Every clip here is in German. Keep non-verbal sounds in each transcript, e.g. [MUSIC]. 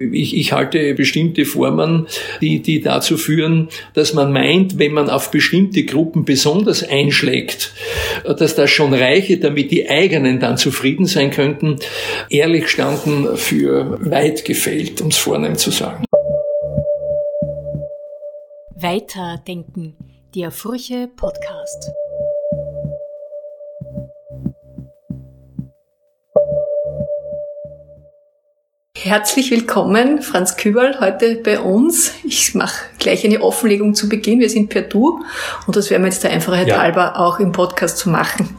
Ich, ich halte bestimmte Formen, die, die dazu führen, dass man meint, wenn man auf bestimmte Gruppen besonders einschlägt, dass das schon reiche, damit die eigenen dann zufrieden sein könnten, ehrlich standen für weit gefällt, um es vornehm zu sagen. Weiterdenken, der Furche Podcast. Herzlich willkommen, Franz Küberl, heute bei uns. Ich mache gleich eine Offenlegung zu Beginn. Wir sind per Du und das werden wir jetzt der Einfachheit ja. halber auch im Podcast zu machen.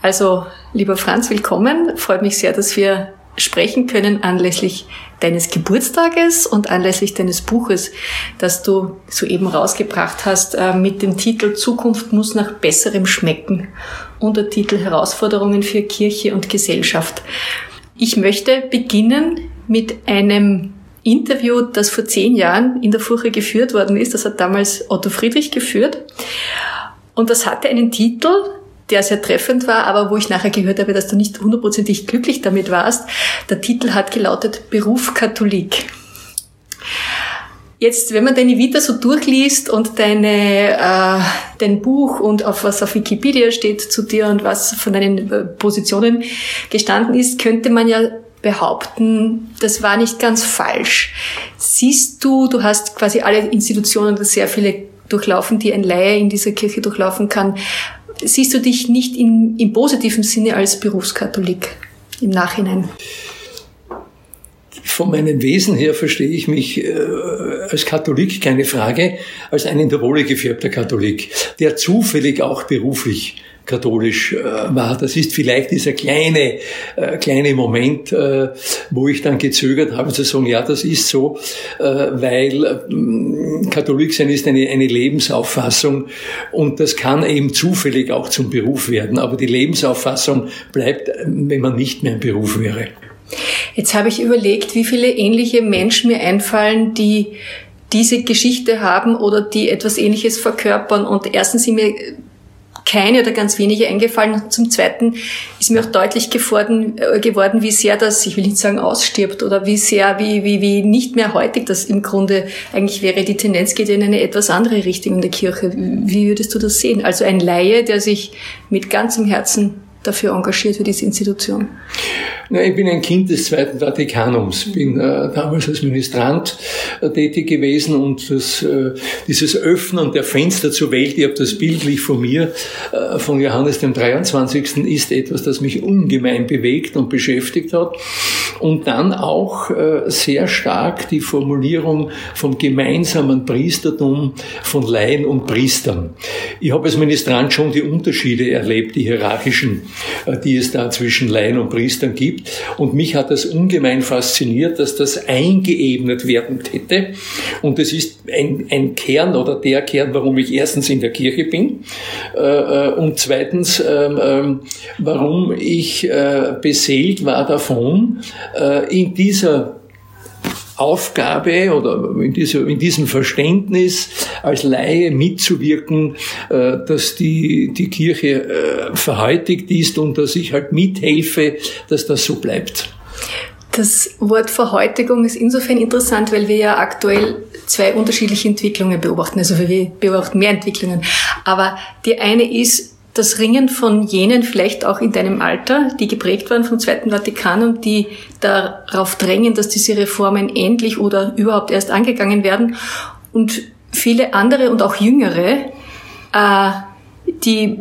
Also, lieber Franz, willkommen. Freut mich sehr, dass wir sprechen können anlässlich deines Geburtstages und anlässlich deines Buches, das du soeben rausgebracht hast äh, mit dem Titel Zukunft muss nach besserem schmecken. Untertitel Herausforderungen für Kirche und Gesellschaft. Ich möchte beginnen mit einem Interview, das vor zehn Jahren in der Furche geführt worden ist. Das hat damals Otto Friedrich geführt. Und das hatte einen Titel, der sehr treffend war, aber wo ich nachher gehört habe, dass du nicht hundertprozentig glücklich damit warst. Der Titel hat gelautet Beruf Katholik. Jetzt, wenn man deine Vita so durchliest und deine, äh, dein Buch und auf was auf Wikipedia steht zu dir und was von deinen äh, Positionen gestanden ist, könnte man ja behaupten, das war nicht ganz falsch. Siehst du, du hast quasi alle Institutionen sehr viele durchlaufen, die ein Laie in dieser Kirche durchlaufen kann. Siehst du dich nicht in, im positiven Sinne als Berufskatholik im Nachhinein? Von meinem Wesen her verstehe ich mich äh, als Katholik, keine Frage, als ein in der Wohle gefärbter Katholik, der zufällig auch beruflich katholisch äh, war. Das ist vielleicht dieser kleine, äh, kleine Moment, äh, wo ich dann gezögert habe zu sagen, ja, das ist so, weil äh, Katholik sein ist eine, eine Lebensauffassung und das kann eben zufällig auch zum Beruf werden. Aber die Lebensauffassung bleibt, wenn man nicht mehr ein Beruf wäre. Jetzt habe ich überlegt, wie viele ähnliche Menschen mir einfallen, die diese Geschichte haben oder die etwas Ähnliches verkörpern. Und erstens sind mir keine oder ganz wenige eingefallen. Zum Zweiten ist mir auch deutlich geworden, äh, geworden, wie sehr das, ich will nicht sagen ausstirbt oder wie sehr, wie, wie, wie nicht mehr heutig das im Grunde eigentlich wäre. Die Tendenz geht in eine etwas andere Richtung in der Kirche. Wie würdest du das sehen? Also ein Laie, der sich mit ganzem Herzen dafür engagiert für diese Institution? Na, ich bin ein Kind des Zweiten Vatikanums, bin äh, damals als Ministrant äh, tätig gewesen und das, äh, dieses Öffnen der Fenster zur Welt, ich habe das bildlich von mir, äh, von Johannes dem 23. ist etwas, das mich ungemein bewegt und beschäftigt hat. Und dann auch äh, sehr stark die Formulierung vom gemeinsamen Priestertum von Laien und Priestern. Ich habe als Ministrant schon die Unterschiede erlebt, die hierarchischen, äh, die es da zwischen Laien und Priestern gibt. Und mich hat das ungemein fasziniert, dass das eingeebnet werden hätte. Und das ist ein, ein Kern oder der Kern, warum ich erstens in der Kirche bin äh, und zweitens, äh, warum ich beseelt war davon, in dieser Aufgabe oder in, dieser, in diesem Verständnis als Laie mitzuwirken, äh, dass die, die Kirche äh, verheitigt ist und dass ich halt mithelfe, dass das so bleibt. Das Wort Verhäutigung ist insofern interessant, weil wir ja aktuell zwei unterschiedliche Entwicklungen beobachten. Also wir beobachten mehr Entwicklungen. Aber die eine ist, das Ringen von jenen, vielleicht auch in deinem Alter, die geprägt waren vom Zweiten Vatikan und die darauf drängen, dass diese Reformen endlich oder überhaupt erst angegangen werden. Und viele andere und auch jüngere, äh, die,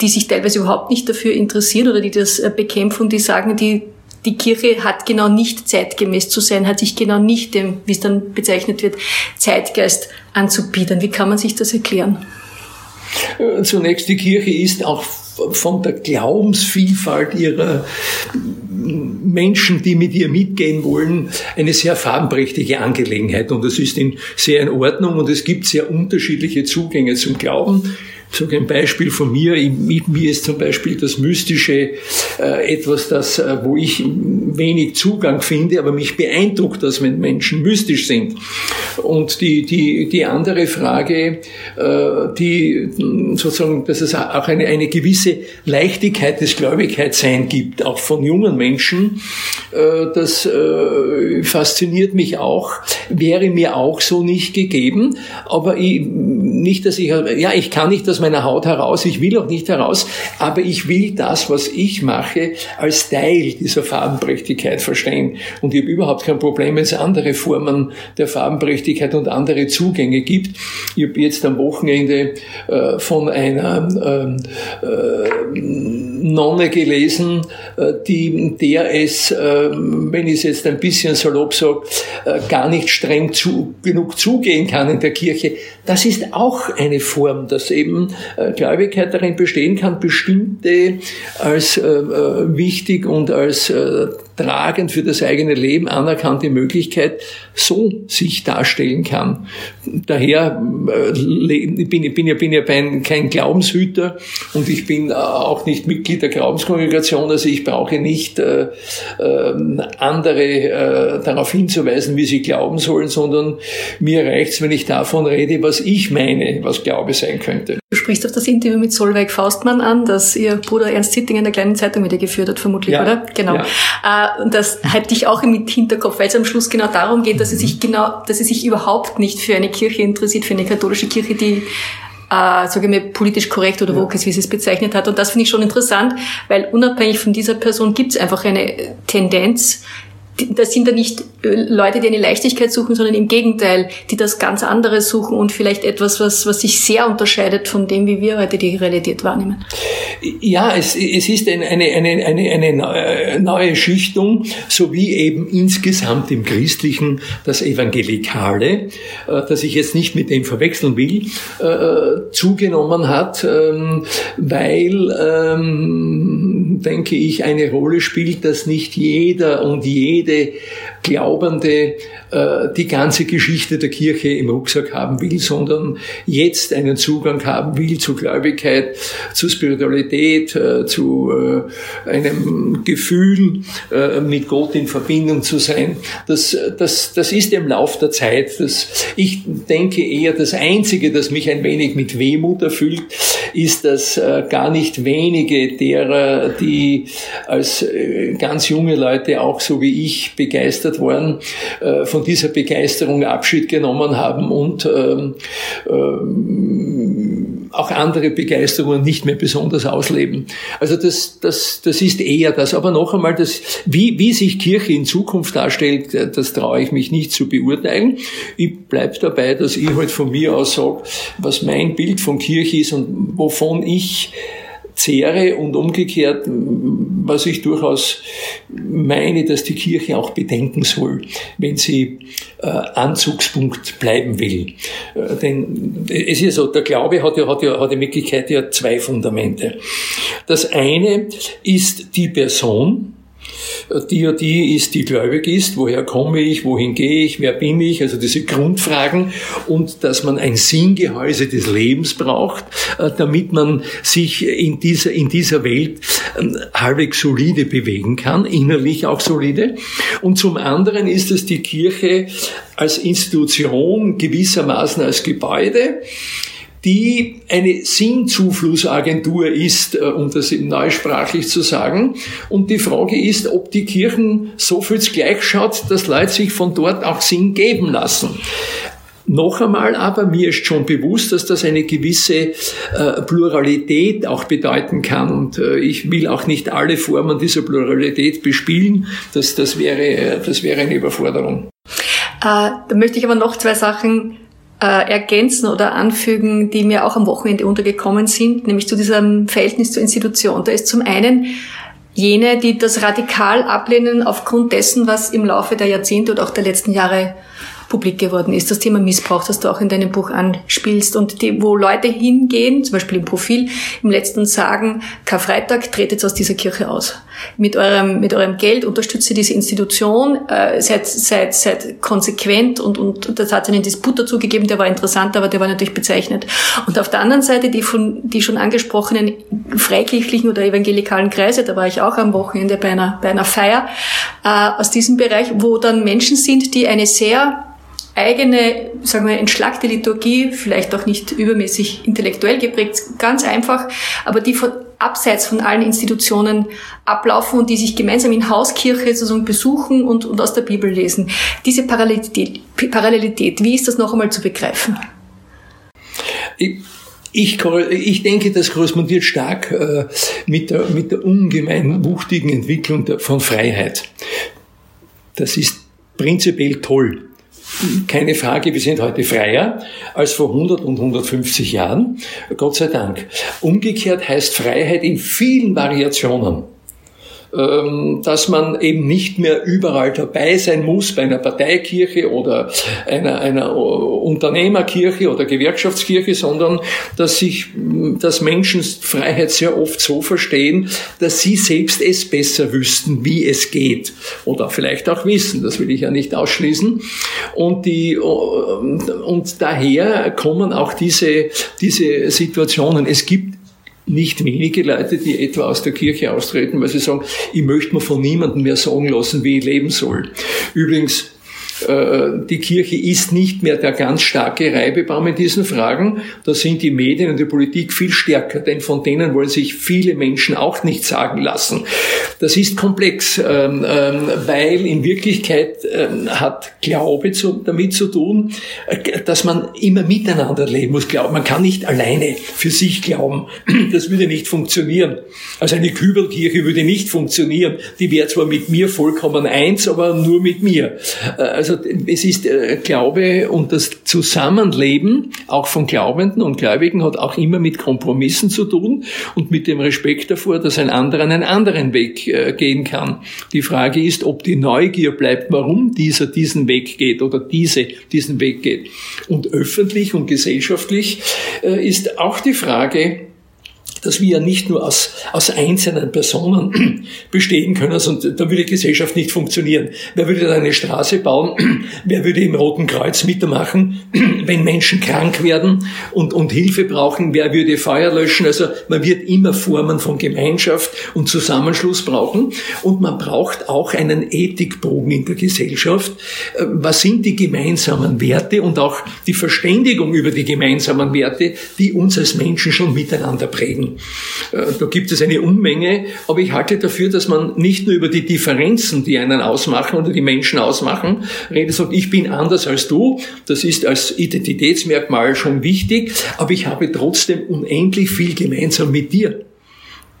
die sich teilweise überhaupt nicht dafür interessieren oder die das äh, bekämpfen, die sagen, die, die Kirche hat genau nicht zeitgemäß zu sein, hat sich genau nicht dem, wie es dann bezeichnet wird, Zeitgeist anzubieten. Wie kann man sich das erklären? Zunächst, die Kirche ist auch von der Glaubensvielfalt ihrer Menschen, die mit ihr mitgehen wollen, eine sehr farbenprächtige Angelegenheit. Und das ist in, sehr in Ordnung und es gibt sehr unterschiedliche Zugänge zum Glauben. Sage ein Beispiel von mir. mir ist zum Beispiel das Mystische äh, etwas, das, äh, wo ich wenig Zugang finde, aber mich beeindruckt, dass Menschen mystisch sind. Und die, die, die andere Frage, äh, die sozusagen, dass es auch eine, eine gewisse Leichtigkeit des Gläubigkeitsein gibt, auch von jungen Menschen, das fasziniert mich auch, wäre mir auch so nicht gegeben, aber ich, nicht, dass ich, ja, ich kann nicht aus meiner Haut heraus, ich will auch nicht heraus, aber ich will das, was ich mache, als Teil dieser Farbenprächtigkeit verstehen. Und ich habe überhaupt kein Problem, wenn es andere Formen der Farbenprächtigkeit und andere Zugänge gibt. Ich habe jetzt am Wochenende äh, von einer ähm, äh, Nonne gelesen, äh, die, der es, äh, wenn ich es jetzt ein bisschen salopp sage, äh, gar nicht streng zu, genug zugehen kann in der Kirche. Das ist auch eine Form, dass eben Gläubigkeit darin bestehen kann, bestimmte als wichtig und als tragend für das eigene Leben anerkannte Möglichkeit so sich darstellen kann. Daher äh, bin, ich bin ja, bin ja kein Glaubenshüter und ich bin auch nicht Mitglied der Glaubenskongregation, also ich brauche nicht äh, äh, andere äh, darauf hinzuweisen, wie sie glauben sollen, sondern mir reicht's, wenn ich davon rede, was ich meine, was Glaube sein könnte. Du sprichst auf das Interview mit Solveig Faustmann an, das ihr Bruder Ernst Zitting in der kleinen Zeitung wieder geführt hat, vermutlich, ja, oder? Genau. Ja. Und das hatte ich auch im Hinterkopf, weil es am Schluss genau darum geht, dass sie sich genau, dass sie sich überhaupt nicht für eine Kirche interessiert, für eine katholische Kirche, die äh, sage ich mal, politisch korrekt oder ja. woke ist, wie sie es bezeichnet hat. Und das finde ich schon interessant, weil unabhängig von dieser Person gibt es einfach eine Tendenz, das sind da nicht äh, Leute, die eine Leichtigkeit suchen, sondern im Gegenteil, die das ganz andere suchen und vielleicht etwas, was, was sich sehr unterscheidet von dem, wie wir heute die Realität wahrnehmen. Ja, es, es ist eine, eine, eine, eine, eine neue Schichtung, so wie eben insgesamt im Christlichen das Evangelikale, äh, das ich jetzt nicht mit dem verwechseln will, äh, zugenommen hat, ähm, weil, ähm, denke ich, eine Rolle spielt, dass nicht jeder und jede Glaubende äh, die ganze Geschichte der Kirche im Rucksack haben will, sondern jetzt einen Zugang haben will zu Gläubigkeit, zu Spiritualität, äh, zu äh, einem Gefühl, äh, mit Gott in Verbindung zu sein. Das, das, das ist im Lauf der Zeit. Das, ich denke eher, das Einzige, das mich ein wenig mit Wehmut erfüllt, ist, dass äh, gar nicht wenige derer, die als äh, ganz junge Leute auch so wie ich begeistert waren, äh, von dieser Begeisterung Abschied genommen haben und ähm, ähm, auch andere Begeisterungen nicht mehr besonders ausleben. Also das, das, das ist eher das. Aber noch einmal, das, wie, wie sich Kirche in Zukunft darstellt, das traue ich mich nicht zu beurteilen. Ich bleibe dabei, dass ich halt von mir aus sage, was mein Bild von Kirche ist und wovon ich zehre und umgekehrt, was ich durchaus meine, dass die Kirche auch bedenken soll, wenn sie äh, Anzugspunkt bleiben will. Äh, denn es ist ja so, der Glaube hat ja, hat ja, hat in Wirklichkeit ja zwei Fundamente. Das eine ist die Person, die und die ist, die gläubig ist, woher komme ich, wohin gehe ich, wer bin ich, also diese Grundfragen. Und dass man ein Sinngehäuse des Lebens braucht, äh, damit man sich in dieser, in dieser Welt ähm, halbwegs solide bewegen kann, innerlich auch solide. Und zum anderen ist es die Kirche als Institution gewissermaßen als Gebäude, die eine Sinnzuflussagentur ist, äh, um das neusprachlich zu sagen. Und die Frage ist, ob die Kirchen so viel gleich schaut, dass Leute sich von dort auch Sinn geben lassen. Noch einmal aber, mir ist schon bewusst, dass das eine gewisse äh, Pluralität auch bedeuten kann. Und äh, ich will auch nicht alle Formen dieser Pluralität bespielen. Das, das, wäre, das wäre eine Überforderung. Äh, da möchte ich aber noch zwei Sachen äh, ergänzen oder anfügen, die mir auch am Wochenende untergekommen sind, nämlich zu diesem Verhältnis zur Institution. Da ist zum einen jene, die das radikal ablehnen aufgrund dessen, was im Laufe der Jahrzehnte oder auch der letzten Jahre publik geworden ist. Das Thema Missbrauch, das du auch in deinem Buch anspielst und die, wo Leute hingehen, zum Beispiel im Profil, im letzten sagen, Karfreitag, tretet aus dieser Kirche aus. mit eurem, mit eurem Geld unterstützt ihr diese Institution, äh, seid, seid, seid konsequent und, und das hat einen Disput dazu gegeben, der war interessant, aber der war natürlich bezeichnet. Und auf der anderen Seite die von, die schon angesprochenen freikirchlichen oder evangelikalen Kreise, da war ich auch am Wochenende bei einer, bei einer Feier, äh, aus diesem Bereich, wo dann Menschen sind, die eine sehr eigene, sagen wir, entschlackte Liturgie, vielleicht auch nicht übermäßig intellektuell geprägt, ganz einfach, aber die von abseits von allen Institutionen ablaufen und die sich gemeinsam in Hauskirche sozusagen besuchen und, und aus der Bibel lesen. Diese Parallelität, Parallelität, wie ist das noch einmal zu begreifen? Ich ich, ich denke, das korrespondiert stark äh, mit, der, mit der ungemein wuchtigen Entwicklung der, von Freiheit. Das ist prinzipiell toll. Keine Frage, wir sind heute freier als vor 100 und 150 Jahren. Gott sei Dank. Umgekehrt heißt Freiheit in vielen Variationen dass man eben nicht mehr überall dabei sein muss bei einer Parteikirche oder einer, einer Unternehmerkirche oder Gewerkschaftskirche, sondern dass sich, dass Menschen Freiheit sehr oft so verstehen, dass sie selbst es besser wüssten, wie es geht. Oder vielleicht auch wissen, das will ich ja nicht ausschließen. Und die, und daher kommen auch diese, diese Situationen. Es gibt nicht wenige Leute, die etwa aus der Kirche austreten, weil sie sagen, ich möchte mir von niemandem mehr sagen lassen, wie ich leben soll. Übrigens, die Kirche ist nicht mehr der ganz starke Reibebaum in diesen Fragen. Da sind die Medien und die Politik viel stärker, denn von denen wollen sich viele Menschen auch nicht sagen lassen. Das ist komplex, ähm, ähm, weil in Wirklichkeit ähm, hat Glaube damit zu tun, äh, dass man immer miteinander leben muss. Man kann nicht alleine für sich glauben. [CLEARS THROAT] Das würde nicht funktionieren. Also eine Kübelkirche würde nicht funktionieren. Die wäre zwar mit mir vollkommen eins, aber nur mit mir. Äh, also also es ist äh, Glaube und das Zusammenleben auch von Glaubenden und Gläubigen hat auch immer mit Kompromissen zu tun und mit dem Respekt davor, dass ein anderer einen anderen Weg äh, gehen kann. Die Frage ist, ob die Neugier bleibt, warum dieser diesen Weg geht oder diese diesen Weg geht. Und öffentlich und gesellschaftlich äh, ist auch die Frage, dass wir ja nicht nur aus, aus einzelnen Personen [CLEARS THROAT] bestehen können, sonst da würde die Gesellschaft nicht funktionieren. Wer würde da eine Straße bauen? [CLEARS THROAT] Wer würde im Roten Kreuz mitmachen, [CLEARS THROAT] wenn Menschen krank werden und, und Hilfe brauchen? Wer würde Feuer löschen? Also man wird immer Formen von Gemeinschaft und Zusammenschluss brauchen und man braucht auch einen Ethikbogen in der Gesellschaft. Äh, was sind die gemeinsamen Werte und auch die Verständigung über die gemeinsamen Werte, die uns als Menschen schon miteinander prägen? Äh, da gibt es eine Unmenge, aber ich halte dafür, dass man nicht nur über die Differenzen, die einen ausmachen oder die Menschen ausmachen, redet, sagt, ich bin anders als du, das ist als Identitätsmerkmal schon wichtig, aber ich habe trotzdem unendlich viel gemeinsam mit dir.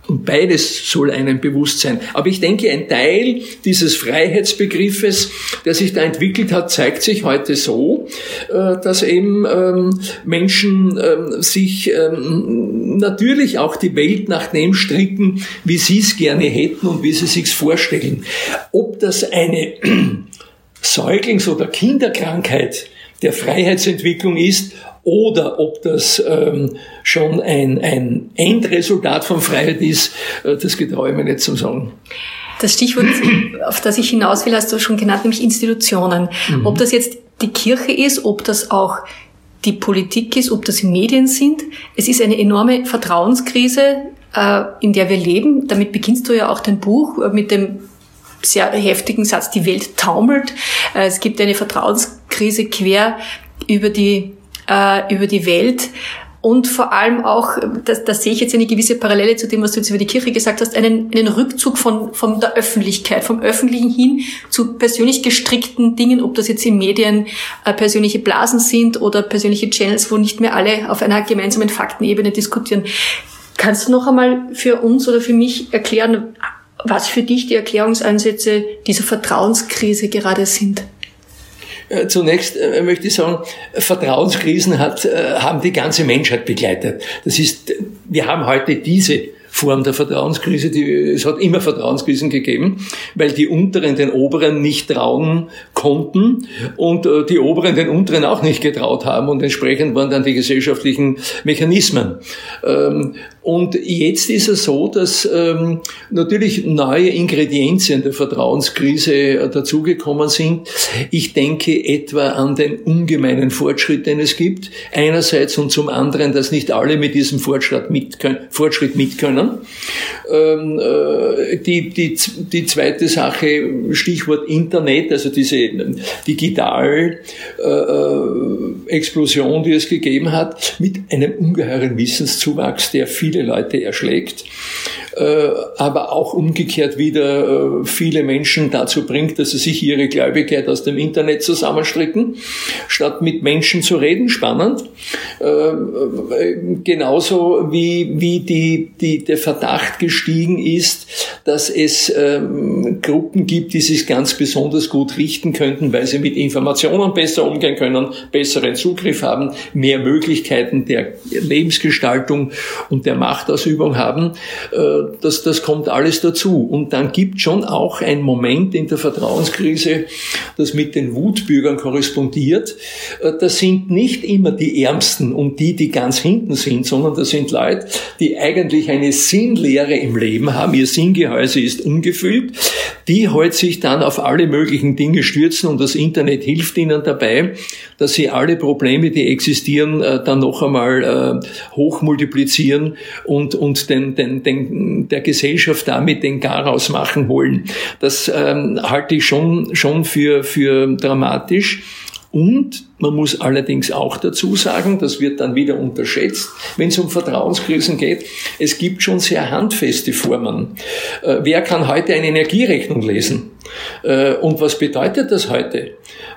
Und beides soll einem bewusst sein. Aber ich denke, ein Teil dieses Freiheitsbegriffes, der sich da entwickelt hat, zeigt sich heute so, äh, dass eben ähm, Menschen ähm, sich ähm, natürlich auch die Welt nach dem stricken, wie sie es gerne hätten und wie sie sich's vorstellen. Ob das eine [CLEARS THROAT] Säuglings- oder Kinderkrankheit der Freiheitsentwicklung ist oder ob das ähm, schon ein, ein Endresultat von Freiheit ist, äh, das getraue ich mir nicht zu sagen. Das Stichwort, [CLEARS THROAT] auf das ich hinaus will, hast du schon genannt, nämlich Institutionen. Mhm. Ob das jetzt die Kirche ist, ob das auch die Politik ist, ob das Medien sind. Es ist eine enorme Vertrauenskrise, äh, in der wir leben. Damit beginnst du ja auch dein Buch äh, mit dem sehr heftigen Satz, die Welt taumelt. Äh, es gibt eine Vertrauenskrise quer über die äh, über die Welt. Und vor allem auch, da, da sehe ich jetzt eine gewisse Parallele zu dem, was du jetzt über die Kirche gesagt hast, einen, einen Rückzug von, von der Öffentlichkeit, vom Öffentlichen hin zu persönlich gestrickten Dingen, ob das jetzt in Medien äh, persönliche Blasen sind oder persönliche Channels, wo nicht mehr alle auf einer gemeinsamen Faktenebene diskutieren. Kannst du noch einmal für uns oder für mich erklären, was für dich die Erklärungsansätze dieser Vertrauenskrise gerade sind? Äh, zunächst äh, möchte ich sagen, Vertrauenskrisen hat, äh, haben die ganze Menschheit begleitet. Das ist, wir haben heute diese Form der Vertrauenskrise. Die, es hat immer Vertrauenskrisen gegeben, weil die Unteren den Oberen nicht trauen konnten und die Oberen den Unteren auch nicht getraut haben und entsprechend waren dann die gesellschaftlichen Mechanismen. Ähm, Und jetzt ist es so, dass ähm, natürlich neue Ingredienzien der Vertrauenskrise äh, dazugekommen sind. Ich denke etwa an den ungemeinen Fortschritt, den es gibt. Einerseits und zum anderen, dass nicht alle mit diesem Fortschritt mit können. Fortschritt mit können. Ähm, äh, die, die, die zweite Sache, Stichwort Internet, also diese Digital-Explosion, äh, äh die es gegeben hat, mit einem ungeheuren Wissenszuwachs, der viele Leute erschlägt. Äh, aber auch umgekehrt wieder äh, viele Menschen dazu bringt, dass sie sich ihre Gläubigkeit aus dem Internet zusammenstricken, statt mit Menschen zu reden. Spannend. Äh, genauso wie, wie die, die, der Verdacht gestiegen ist, dass es ähm, Gruppen gibt, die sich ganz besonders gut richten könnten, weil sie mit Informationen besser umgehen können, besseren Zugriff haben, mehr Möglichkeiten der Lebensgestaltung und der Machtausübung haben das, das kommt alles dazu. Und dann gibt schon auch ein Moment in der Vertrauenskrise, das mit den Wutbürgern korrespondiert. Äh, das sind nicht immer die Ärmsten und die, die ganz hinten sind, sondern das sind Leute, die eigentlich eine Sinnlehre im Leben haben. Ihr Sinngehäuse ist ungefüllt. Die heute sich dann auf alle möglichen Dinge stürzen und das Internet hilft ihnen dabei, dass sie alle Probleme, die existieren, äh, dann noch einmal äh, hochmultiplizieren und, und den, den, den, der Gesellschaft damit den Garaus machen wollen. Das ähm, halte ich schon, schon für, für dramatisch. Und man muss allerdings auch dazu sagen, das wird dann wieder unterschätzt, wenn es um Vertrauenskrisen geht, es gibt schon sehr handfeste Formen. Äh, wer kann heute eine Energierechnung lesen? Äh, und was bedeutet das heute?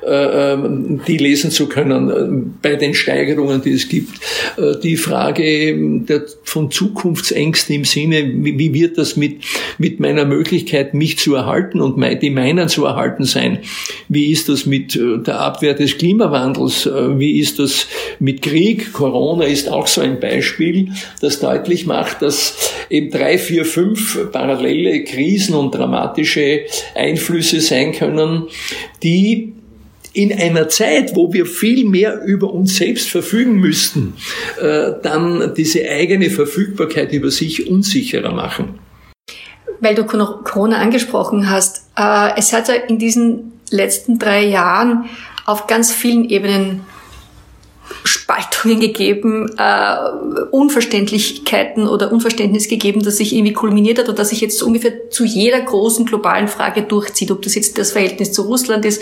Äh, ähm, die lesen zu können bei den Steigerungen, die es gibt. Die Frage von Zukunftsängsten im Sinne, wie, wird das mit, mit meiner Möglichkeit, mich zu erhalten und die meinen zu erhalten sein? Wie ist das mit der Abwehr des Klimawandels? Wie ist das mit Krieg? Corona ist auch so ein Beispiel, das deutlich macht, dass eben drei, vier, fünf parallele Krisen und dramatische Einflüsse sein können, die in einer Zeit, wo wir viel mehr über uns selbst verfügen müssten, äh, dann diese eigene Verfügbarkeit über sich unsicherer machen. Weil du Corona angesprochen hast, äh, es hat ja in diesen letzten drei Jahren auf ganz vielen Ebenen Spaltungen gegeben, äh, Unverständlichkeiten oder Unverständnis gegeben, das sich irgendwie kulminiert hat oder das sich jetzt ungefähr zu jeder großen globalen Frage durchzieht, ob das jetzt das Verhältnis zu Russland ist,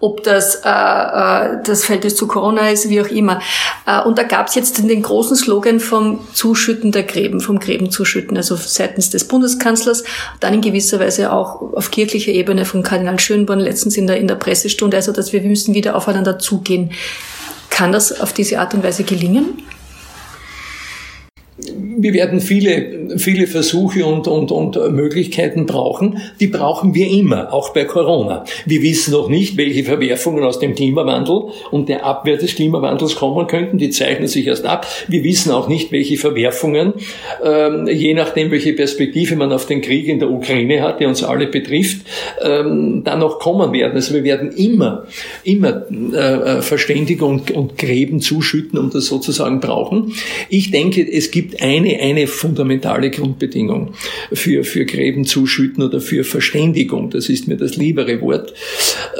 ob das äh, äh, das Verhältnis zu Corona ist, wie auch immer. Äh, und da gab es jetzt den großen Slogan vom Zuschütten der Gräben, vom Gräben zuschütten, also seitens des Bundeskanzlers, dann in gewisser Weise auch auf kirchlicher Ebene von Kardinal Schönborn letztens in der, in der Pressestunde, also dass wir müssen wieder aufeinander zugehen. Kann das auf diese Art und Weise gelingen? Wir werden viele, viele Versuche und, und, und Möglichkeiten brauchen. Die brauchen wir immer, auch bei Corona. Wir wissen noch nicht, welche Verwerfungen aus dem Klimawandel und der Abwehr des Klimawandels kommen könnten. Die zeichnen sich erst ab. Wir wissen auch nicht, welche Verwerfungen, ähm, je nachdem, welche Perspektive man auf den Krieg in der Ukraine hat, der uns alle betrifft, ähm, dann noch kommen werden. Also wir werden immer, immer äh, Verständigung und, und Gräben zuschütten, um das sozusagen brauchen. Ich denke, es gibt eine eine, eine fundamentale Grundbedingung für, für Gräben zuschütten oder für Verständigung. Das ist mir das liebere Wort.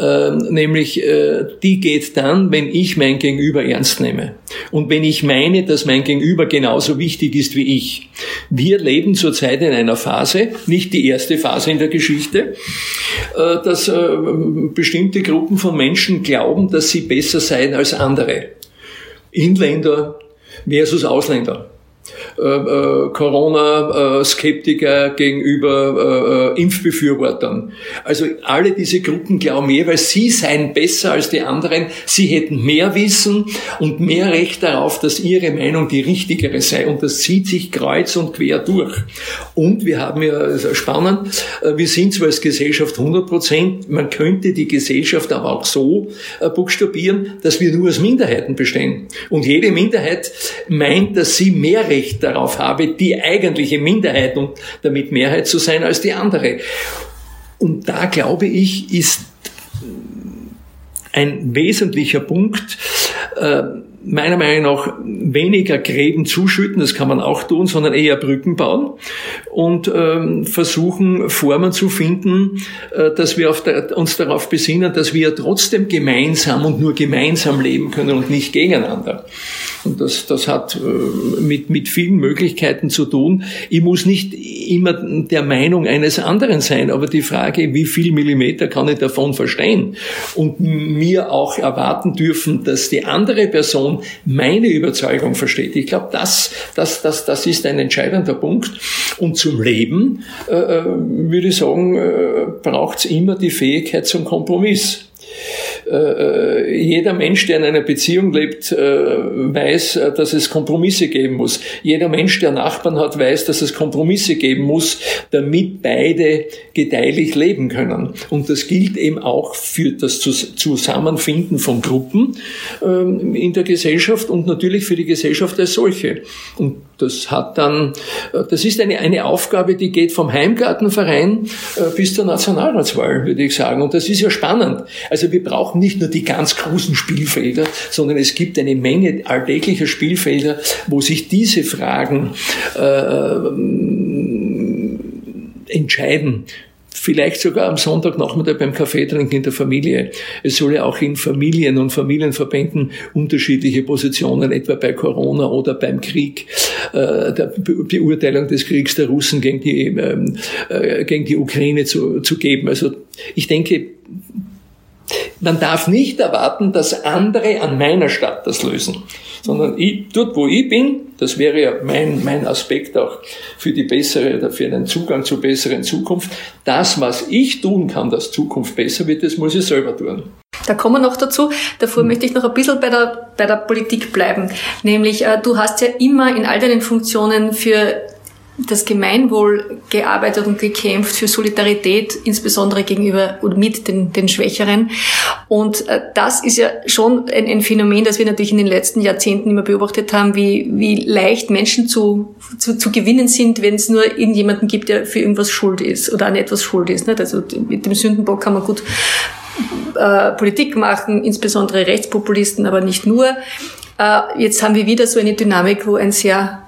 Ähm, nämlich, äh, die geht dann, wenn ich mein Gegenüber ernst nehme. Und wenn ich meine, dass mein Gegenüber genauso wichtig ist wie ich. Wir leben zurzeit in einer Phase, nicht die erste Phase in der Geschichte, äh, dass äh, bestimmte Gruppen von Menschen glauben, dass sie besser seien als andere. Inländer versus Ausländer. Äh, äh, Corona-Skeptiker gegenüber äh, Impfbefürwortern. Also alle diese Gruppen glauben jeweils, sie seien besser als die anderen, sie hätten mehr Wissen und mehr Recht darauf, dass ihre Meinung die richtigere sei. Und das zieht sich kreuz und quer durch. Und wir haben ja, spannend, wir sind zwar als Gesellschaft 100 Prozent, man könnte die Gesellschaft aber auch so buchstabieren, dass wir nur aus Minderheiten bestehen. Und jede Minderheit meint, dass sie mehr Recht darauf habe, die eigentliche Minderheit und damit Mehrheit zu sein als die andere. Und da glaube ich, ist ein wesentlicher Punkt, äh, meiner Meinung nach weniger Gräben zuschütten, das kann man auch tun, sondern eher Brücken bauen und ähm, versuchen, Formen zu finden, äh, dass wir uns darauf besinnen, dass wir trotzdem gemeinsam und nur gemeinsam leben können und nicht gegeneinander. Und das, das hat äh, mit, mit vielen Möglichkeiten zu tun. Ich muss nicht immer der Meinung eines anderen sein, aber die Frage, wie viel Millimeter kann ich davon verstehen und mir auch erwarten dürfen, dass die andere Person meine Überzeugung versteht. Ich glaube, das, das, das, das ist ein entscheidender Punkt. Und zum Leben, äh, äh würde ich sagen, äh, braucht es immer die Fähigkeit zum Kompromiss. Äh, äh, jeder Mensch, der in einer Beziehung lebt, äh, weiß, dass es Kompromisse geben muss. Jeder Mensch, der Nachbarn hat, weiß, dass es Kompromisse geben muss, damit beide gedeihlich leben können. Und das gilt eben auch für das Zusammenfinden von Gruppen ähm, in der Gesellschaft und natürlich für die Gesellschaft als solche. Und das hat dann, das ist eine, eine Aufgabe, die geht vom Heimgartenverein bis zur Nationalratswahl, würde ich sagen. Und das ist ja spannend. Also wir brauchen nicht nur die ganz großen Spielfelder, sondern es gibt eine Menge alltäglicher Spielfelder, wo sich diese Fragen äh, entscheiden vielleicht sogar am Sonntagnachmittag beim Kaffee trinken in der Familie. Es soll ja auch in Familien und Familienverbänden unterschiedliche Positionen, etwa bei Corona oder beim Krieg, äh, der Beurteilung des Kriegs der Russen gegen die, ähm, äh, gegen die Ukraine zu, zu geben. Also ich denke, man darf nicht erwarten, dass andere an meiner Stadt das lösen, sondern ich, dort, wo ich bin, das wäre ja mein, mein Aspekt auch für die bessere, für einen Zugang zur besseren Zukunft. Das, was ich tun kann, dass Zukunft besser wird, das muss ich selber tun. Da kommen wir noch dazu. Davor möchte ich noch ein bisschen bei der, bei der Politik bleiben. Nämlich, äh, du hast ja immer in all deinen Funktionen für das Gemeinwohl gearbeitet und gekämpft für Solidarität, insbesondere gegenüber und mit den, den Schwächeren. Und äh, das ist ja schon ein, ein, Phänomen, das wir natürlich in den letzten Jahrzehnten immer beobachtet haben, wie, wie leicht Menschen zu, zu, zu gewinnen sind, wenn es nur irgendjemanden gibt, der für irgendwas schuld ist oder an etwas schuld ist. Nicht? Also mit dem Sündenbock kann man gut äh, Politik machen, insbesondere Rechtspopulisten, aber nicht nur. Äh, jetzt haben wir wieder so eine Dynamik, wo ein sehr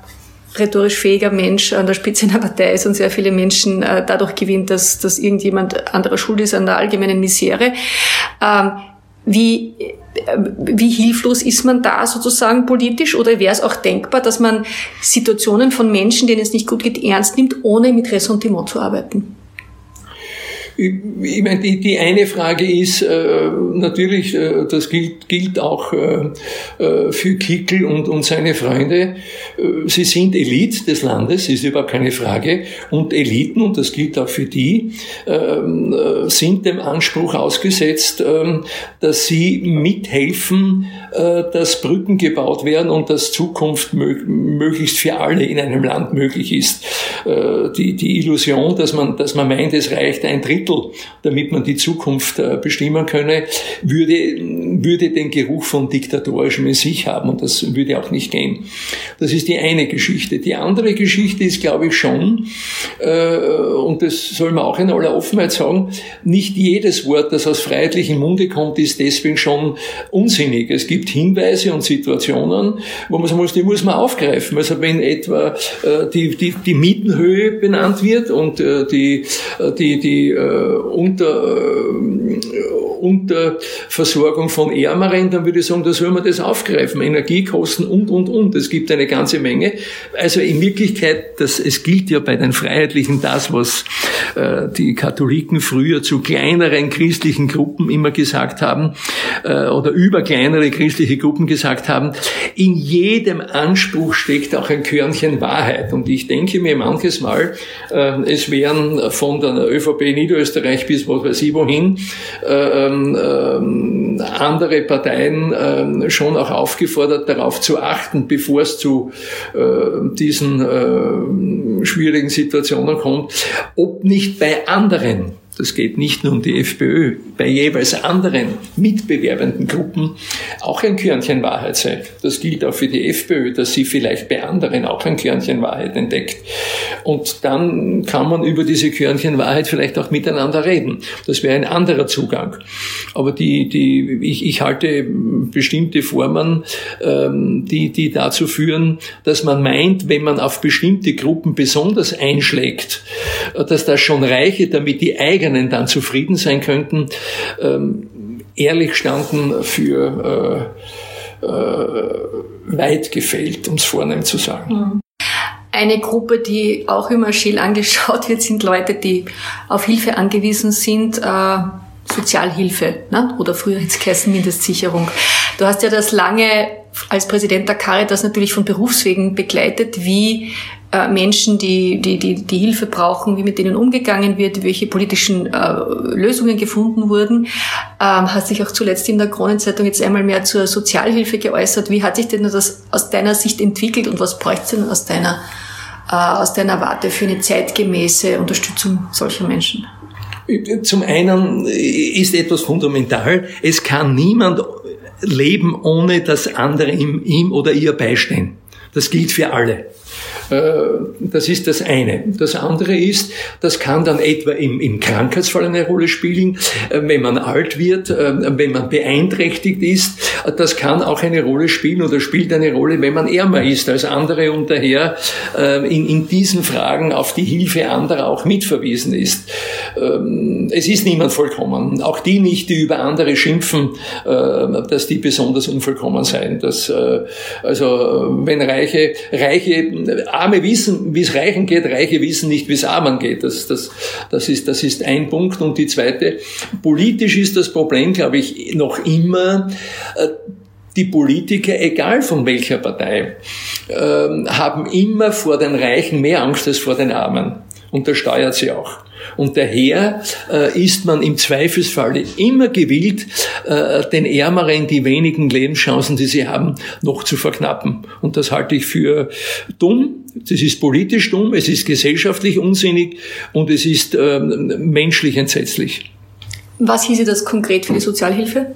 rhetorisch fähiger Mensch an der Spitze einer Partei ist und sehr viele Menschen äh, dadurch gewinnt, dass, dass irgendjemand anderer schuld ist an der allgemeinen Misere. Ähm, wie, äh, wie hilflos ist man da sozusagen politisch oder wäre es auch denkbar, dass man Situationen von Menschen, denen es nicht gut geht, ernst nimmt, ohne mit Ressentiment zu arbeiten? Ich meine, die, die eine Frage ist äh, natürlich, äh, das gilt, gilt auch äh, äh, für Kickel und, und seine Freunde. Äh, sie sind Elite des Landes, ist überhaupt keine Frage. Und Eliten, und das gilt auch für die, ähm, äh, sind dem Anspruch ausgesetzt, äh, dass sie mithelfen, dass Brücken gebaut werden und dass Zukunft mög möglichst für alle in einem Land möglich ist. Die, die Illusion, dass man, dass man meint, es reicht ein Drittel Mittel, damit man die Zukunft äh, bestimmen könne, würde, würde den Geruch von diktatorischem in sich haben und das würde auch nicht gehen. Das ist die eine Geschichte. Die andere Geschichte ist, glaube ich, schon, äh, und das soll man auch in aller Offenheit sagen, nicht jedes Wort, das aus freiheitlichem Munde kommt, ist deswegen schon unsinnig. Es gibt Hinweise und Situationen, wo man sagen muss, die muss man aufgreifen. Also wenn etwa äh, die, die, die Mietenhöhe benannt wird und die, die, die unter, unter Versorgung von Ärmeren, dann würde ich sagen, da soll man das aufgreifen. Energiekosten und, und, und. Es gibt eine ganze Menge. Also in Wirklichkeit, das, es gilt ja bei den Freiheitlichen das, was äh, die Katholiken früher zu kleineren christlichen Gruppen immer gesagt haben, äh, oder über kleinere christliche Gruppen gesagt haben, in jedem Anspruch steckt auch ein Körnchen Wahrheit. Und ich denke mir manches Mal, äh, es wären von der ÖVP Niederösterreich Österreich bis was weiß ich wohin, äh, ähm, äh, andere Parteien äh, schon auch aufgefordert, darauf zu achten, bevor es zu äh, diesen äh, schwierigen Situationen kommt, ob nicht bei anderen das geht nicht nur um die FPÖ, bei jeweils anderen mitbewerbenden Gruppen auch ein Körnchen Wahrheit sei. Das gilt auch für die FPÖ, dass sie vielleicht bei anderen auch ein Körnchen Wahrheit entdeckt. Und dann kann man über diese Körnchen Wahrheit vielleicht auch miteinander reden. Das wäre ein anderer Zugang. Aber die, die, ich, ich halte bestimmte Formen, ähm, die, die dazu führen, dass man meint, wenn man auf bestimmte Gruppen besonders einschlägt, dass das schon reiche, damit die eigenen dann zufrieden sein könnten, ähm, ehrlich standen für äh, äh, weit gefehlt, um es vornehm zu sagen. Mhm. Eine Gruppe, die auch immer scheel angeschaut wird, sind Leute, die auf Hilfe angewiesen sind. Äh, Sozialhilfe ne? oder früher jetzt geheißen Mindestsicherung. Du hast ja das lange als Präsident der Caritas natürlich von Berufswegen begleitet, wie äh, Menschen, die, die, die, die Hilfe brauchen, wie mit denen umgegangen wird, welche politischen äh, Lösungen gefunden wurden. Ähm, hast dich auch zuletzt in der Kronenzeitung jetzt einmal mehr zur Sozialhilfe geäußert. Wie hat sich denn das aus deiner Sicht entwickelt und was bräuchte denn aus deiner, äh, aus deiner Warte für eine zeitgemäße Unterstützung solcher Menschen? Zum einen ist etwas fundamental. Es kann niemand leben, ohne dass andere ihm, ihm oder ihr beistehen. Das gilt für alle. Äh, das ist das eine. Das andere ist, das kann dann etwa im, im Krankheitsfall eine Rolle spielen, äh, wenn man alt wird, äh, wenn man beeinträchtigt ist. Das kann auch eine Rolle spielen oder spielt eine Rolle, wenn man ärmer ist als andere und daher in, in diesen Fragen auf die Hilfe anderer auch mitverwiesen ist. Ähm, es ist niemand vollkommen. Auch die nicht, die über andere schimpfen, dass die besonders unvollkommen seien. Das, also, wenn Reiche, Reiche Arme wissen, wie es Reichen geht, Reiche wissen nicht, wie es Armen geht. Das, das, das, ist, das ist ein Punkt. Und die zweite, politisch ist das Problem, glaube ich, noch immer, äh, die Politiker, egal von welcher Partei, ähm, haben immer vor den Reichen mehr Angst als vor den Armen. Und das steuert sie auch. Und daher äh, ist man im Zweifelsfalle immer gewillt, äh, den Ärmeren die wenigen Lebenschancen, die sie haben, noch zu verknappen. Und das halte ich für dumm. Das ist politisch dumm, es ist gesellschaftlich unsinnig und es ist äh, menschlich entsetzlich. Was hieße das konkret für die Sozialhilfe?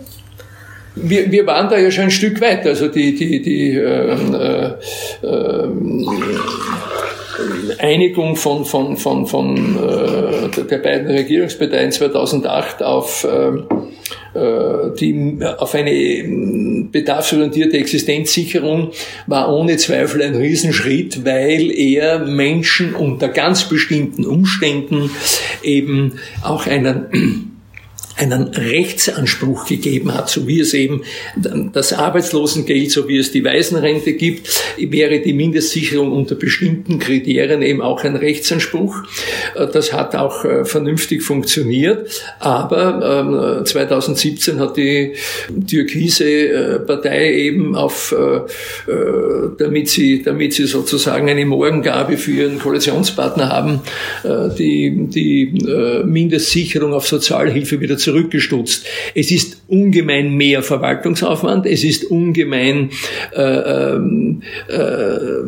wir, wir waren da ja schon ein Stück weit. Also die, die, die äh, äh, äh, Einigung von, von, von, von äh, der beiden Regierungsparteien 2008 auf, äh, äh, die, auf eine bedarfsorientierte Existenzsicherung war ohne Zweifel ein Riesenschritt, weil er Menschen unter ganz bestimmten Umständen eben auch einen einen Rechtsanspruch gegeben hat, so wie es eben das Arbeitslosengeld, so wie es die Waisenrente gibt, wäre die Mindestsicherung unter bestimmten Kriterien eben auch ein Rechtsanspruch. Äh, das hat auch äh, vernünftig funktioniert, aber 2017 ähm, hat die türkise äh, Partei eben auf, damit sie, damit sie sozusagen eine Morgengabe für ihren Koalitionspartner haben, die, die Mindestsicherung auf Sozialhilfe wieder zurückgestutzt. Es ist ungemein mehr Verwaltungsaufwand, es ist ungemein äh, ähm, äh,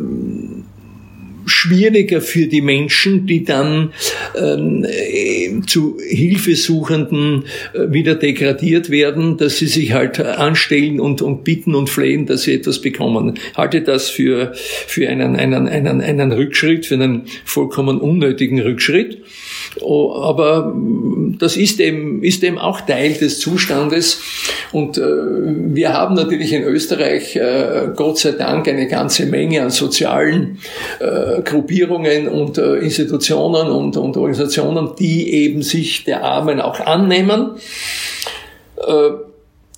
schwieriger für die Menschen, die dann ähm, äh, zu Hilfesuchenden äh, wieder degradiert werden, dass sie sich halt anstellen und, und bitten und flehen, dass sie etwas bekommen. Halte das für, für einen, einen, einen, einen Rückschritt, für einen vollkommen unnötigen Rückschritt. Oh, aber das ist eben, ist eben auch Teil des Zustandes. Und äh, wir haben natürlich in Österreich äh, Gott sei Dank eine ganze Menge an sozialen äh, Gruppierungen und Institutionen und, und Organisationen, die eben sich der Armen auch annehmen.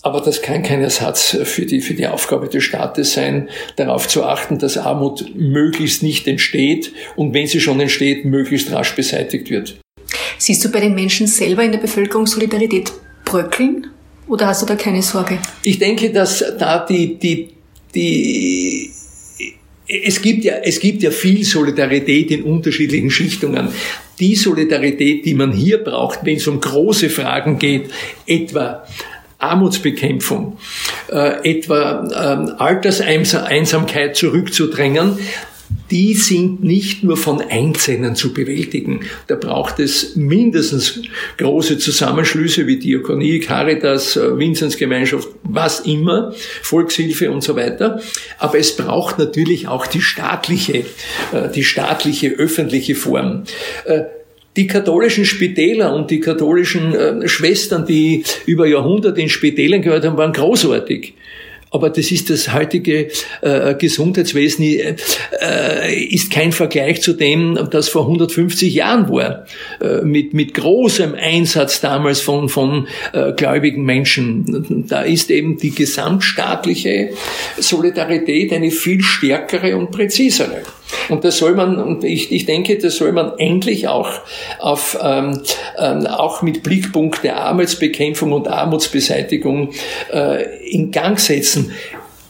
Aber das kann kein Ersatz für die, für die Aufgabe des Staates sein, darauf zu achten, dass Armut möglichst nicht entsteht und wenn sie schon entsteht, möglichst rasch beseitigt wird. Siehst du bei den Menschen selber in der Bevölkerung Solidarität bröckeln oder hast du da keine Sorge? Ich denke, dass da die, die, die, es gibt ja, es gibt ja viel Solidarität in unterschiedlichen Schichtungen. Die Solidarität, die man hier braucht, wenn es um große Fragen geht, etwa Armutsbekämpfung, äh, etwa ähm, Alterseinsamkeit zurückzudrängen, die sind nicht nur von Einzelnen zu bewältigen. Da braucht es mindestens große Zusammenschlüsse wie Diakonie, Caritas, äh, Vinzensgemeinschaft, was immer, Volkshilfe und so weiter. Aber es braucht natürlich auch die staatliche, äh, die staatliche öffentliche Form äh, die katholischen Spitäler und die katholischen Schwestern, die über Jahrhunderte in Spitälern gehört haben, waren großartig. Aber das ist das heutige äh, Gesundheitswesen, äh, ist kein Vergleich zu dem, das vor 150 Jahren war. Äh, mit, mit großem Einsatz damals von, von äh, gläubigen Menschen. Da ist eben die gesamtstaatliche Solidarität eine viel stärkere und präzisere. Und das soll man, und ich, ich denke, das soll man endlich auch auf, ähm, ähm, auch mit Blickpunkt der Armutsbekämpfung und Armutsbeseitigung äh, in Gang setzen.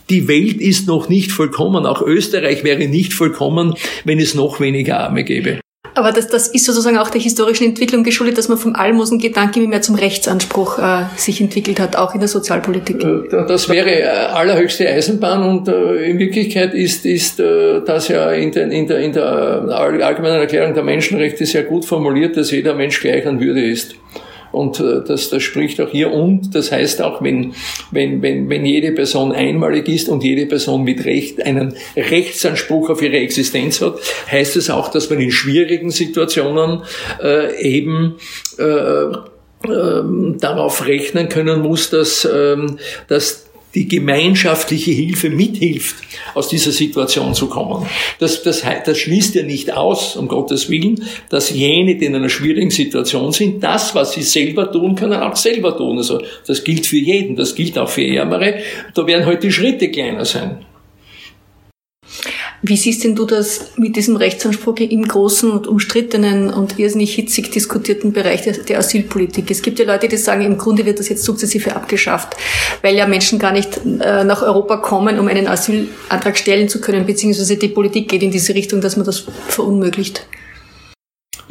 Die Welt ist noch nicht vollkommen. Auch Österreich wäre nicht vollkommen, wenn es noch weniger Arme gäbe. Aber das, das ist sozusagen auch der historischen Entwicklung geschuldet, dass man vom Almosengedanke mehr zum Rechtsanspruch äh, sich entwickelt hat, auch in der Sozialpolitik. Äh, das wäre äh, allerhöchste Eisenbahn und äh, in Wirklichkeit ist, ist äh, das ja in, den, in, der, in der Allgemeinen Erklärung der Menschenrechte sehr gut formuliert, dass jeder Mensch gleich an Würde ist. Und äh, das, das spricht auch hier. Und das heißt auch, wenn, wenn, wenn, wenn jede Person einmalig ist und jede Person mit Recht einen Rechtsanspruch auf ihre Existenz hat, heißt es auch, dass man in schwierigen Situationen äh, eben äh, äh, darauf rechnen können muss, dass, äh, dass die gemeinschaftliche Hilfe mithilft, aus dieser Situation zu kommen. Das, das, das schließt ja nicht aus, um Gottes Willen, dass jene, die in einer schwierigen Situation sind, das, was sie selber tun können, auch selber tun. Also das gilt für jeden, das gilt auch für Ärmere. Da werden heute halt die Schritte kleiner sein. Wie siehst denn du das mit diesem Rechtsanspruch im großen und umstrittenen und irrsinnig hitzig diskutierten Bereich der, Asylpolitik? Es gibt ja Leute, die sagen, im Grunde wird das jetzt sukzessive abgeschafft, weil ja Menschen gar nicht äh, nach Europa kommen, um einen Asylantrag stellen zu können, beziehungsweise die Politik geht in diese Richtung, dass man das verunmöglicht.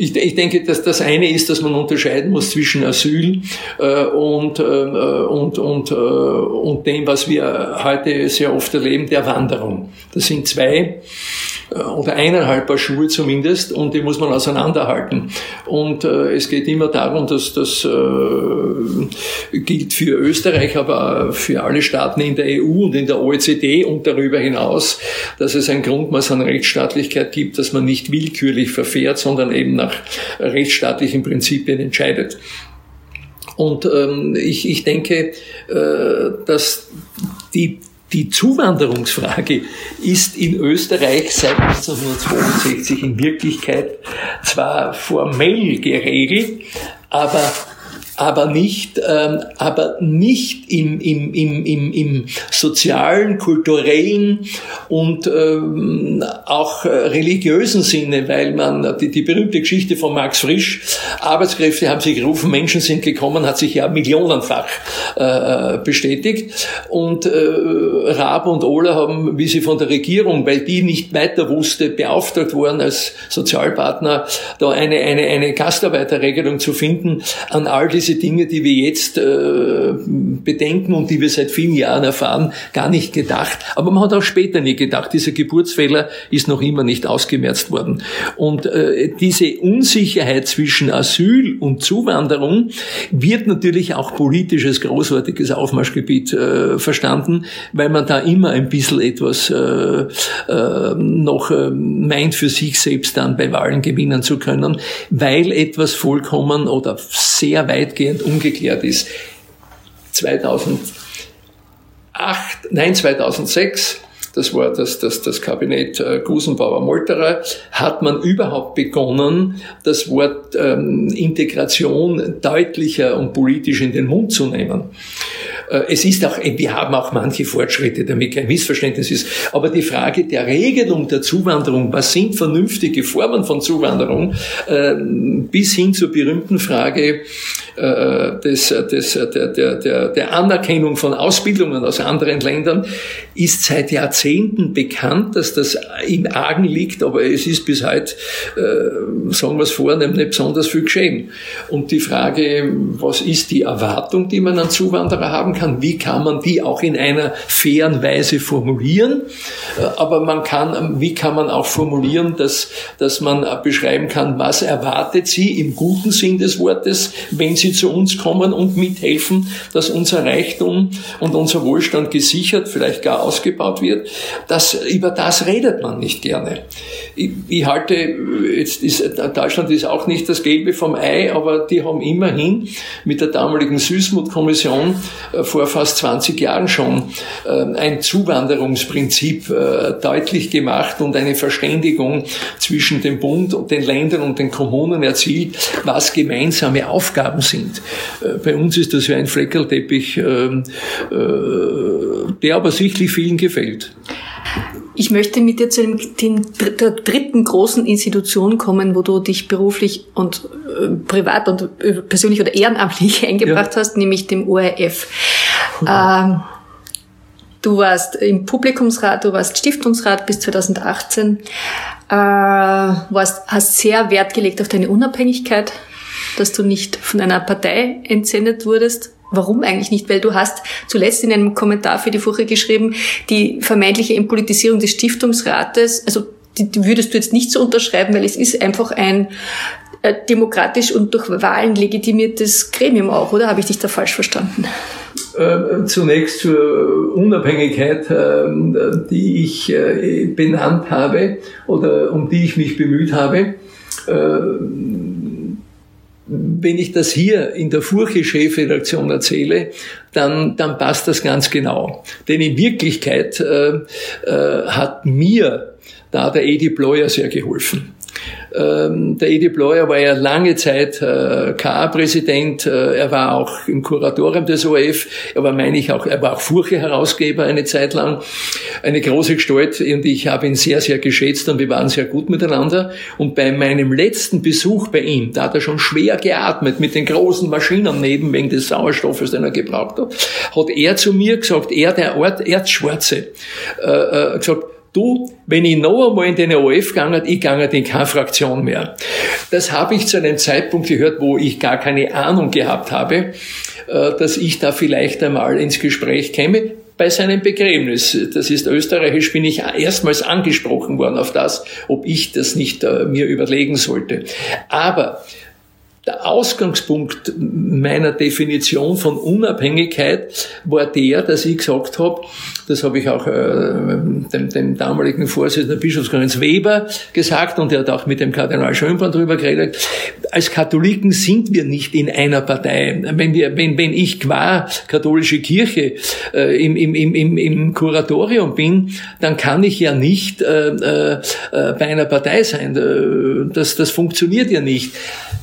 Ich, ich, denke, dass das eine ist, dass man unterscheiden muss zwischen Asyl äh, und, äh, und, und, äh, und dem, was wir heute sehr oft erleben, der Wanderung. Das sind zwei oder eineinhalb Schuhe zumindest und die muss man auseinanderhalten. Und äh, es geht immer darum, dass das äh, gilt für Österreich, aber für alle Staaten in der EU und in der OECD und darüber hinaus, dass es ein Grundmaß an Rechtsstaatlichkeit gibt, dass man nicht willkürlich verfährt, sondern eben nach rechtsstaatlichen Prinzipien entscheidet. Und ähm, ich, ich denke, äh, dass die die Zuwanderungsfrage ist in Österreich seit 1962 in Wirklichkeit zwar formell geregelt, aber aber nicht, ähm, aber nicht im, im, im, im, im sozialen, kulturellen und ähm, auch äh, religiösen Sinne, weil man die, die berühmte Geschichte von Max Frisch, Arbeitskräfte haben sich gerufen, Menschen sind gekommen, hat sich ja millionenfach äh, äh bestätigt. Und äh, Raab und Ola haben, wie sie von der Regierung, weil die nicht weiter wusste, beauftragt worden als Sozialpartner, da eine, eine, eine Gastarbeiterregelung zu finden, an all diese diese Dinge, die wir jetzt äh, bedenken und die wir seit vielen Jahren erfahren, gar nicht gedacht. Aber man hat auch später nie gedacht, dieser Geburtsfehler ist noch immer nicht ausgemerzt worden. Und äh, diese Unsicherheit zwischen Asyl und Zuwanderung wird natürlich auch politisch als großartiges Aufmarschgebiet äh, verstanden, weil man da immer ein bisschen etwas äh, äh, noch äh, meint, für sich selbst dann bei Wahlen gewinnen zu können, weil etwas vollkommen oder sehr weit weitgehend ungeklärt ist. 2008, nein, 2006 das war das, das, das Kabinett äh, Gusenbauer-Molterer, hat man überhaupt begonnen, das Wort ähm, Integration deutlicher und politisch in den Mund zu nehmen. Äh, es ist auch, wir haben auch manche Fortschritte, damit kein Missverständnis ist. Aber die Frage der Regelung der Zuwanderung, was sind vernünftige Formen von Zuwanderung, äh, bis hin zur berühmten Frage, äh, des, des, der, der, der, der Anerkennung von Ausbildungen aus anderen Ländern ist seit Jahrzehnten bekannt, dass das im Argen liegt, aber es ist bis heute, äh, sagen wir es vornehm, nicht besonders viel geschehen. Und die Frage, was ist die Erwartung, die man an Zuwanderer haben kann, wie kann man die auch in einer fairen Weise formulieren, äh, aber man kann, wie kann man auch formulieren, dass, dass man beschreiben kann, was erwartet sie im guten Sinn des Wortes, wenn sie zu uns kommen und mithelfen, dass unser Reichtum und unser Wohlstand gesichert, vielleicht gar ausgebaut wird. Das, über das redet man nicht gerne. Ich, ich halte, jetzt ist, Deutschland ist auch nicht das Gelbe vom Ei, aber die haben immerhin mit der damaligen Süßmut-Kommission äh, vor fast 20 Jahren schon äh, ein Zuwanderungsprinzip äh, deutlich gemacht und eine Verständigung zwischen dem Bund und den Ländern und den Kommunen erzielt, was gemeinsame Aufgaben sind. Bei uns ist das ja ein Fleckerlteppich, ähm, der aber sichtlich vielen gefällt. Ich möchte mit dir zu dem, dem, der dritten großen Institution kommen, wo du dich beruflich und äh, privat und äh, persönlich oder ehrenamtlich [LAUGHS] eingebracht ja. hast, nämlich dem ORF. Ähm, du warst im Publikumsrat, du warst Stiftungsrat bis 2018, äh, warst, hast sehr Wert gelegt auf deine Unabhängigkeit, dass du nicht von einer Partei entsendet wurdest Warum eigentlich nicht? Weil du hast zuletzt in einem Kommentar für die Furche geschrieben, die vermeintliche Entpolitisierung des Stiftungsrates, also die, die würdest du jetzt nicht so unterschreiben, weil es ist einfach ein äh, demokratisch und durch Wahlen legitimiertes Gremium auch, oder habe ich dich da falsch verstanden? Äh, zunächst zur Unabhängigkeit, äh, die ich äh, benannt habe oder um die ich mich bemüht habe äh, wenn ich das hier in der Furche-Chefredaktion erzähle, dann, dann passt das ganz genau. Denn in Wirklichkeit äh, äh, hat mir da der Edi Bleuer sehr geholfen. Ähm, der Edi Bleuer war ja lange Zeit äh, KA-Präsident. Äh, er war auch im Kuratorium des ORF. Er war, meine ich, auch, er war auch Furche-Herausgeber eine Zeit lang. Eine große Gestalt und ich habe ihn sehr, sehr geschätzt und wir waren sehr gut miteinander. Und bei meinem letzten Besuch bei ihm, da hat er schon schwer geatmet mit den großen Maschinen neben wegen des Sauerstoffes, den er gebraucht hat, hat er zu mir gesagt, er, der Ort Erzschwarze, äh, äh, gesagt, du, wenn ich noch einmal in den OF gegangen, ich gehe in keine Fraktion mehr. Das habe ich zu einem Zeitpunkt gehört, wo ich gar keine Ahnung gehabt habe, äh, dass ich da vielleicht einmal ins Gespräch käme bei seinem Begräbnis. Das ist österreichisch, bin ich erstmals angesprochen worden auf das, ob ich das nicht äh, mir überlegen sollte. Aber der Ausgangspunkt meiner Definition von Unabhängigkeit war der, dass ich gesagt habe, das habe ich auch äh, dem, dem damaligen Vorsitzenden Bischofskonferenz Weber gesagt und er hat auch mit dem Kardinal Schönborn darüber geredet. Als Katholiken sind wir nicht in einer Partei. Wenn, wir, wenn, wenn ich qua katholische Kirche äh, im, im, im, im Kuratorium bin, dann kann ich ja nicht äh, äh, bei einer Partei sein. Äh, das, das funktioniert ja nicht.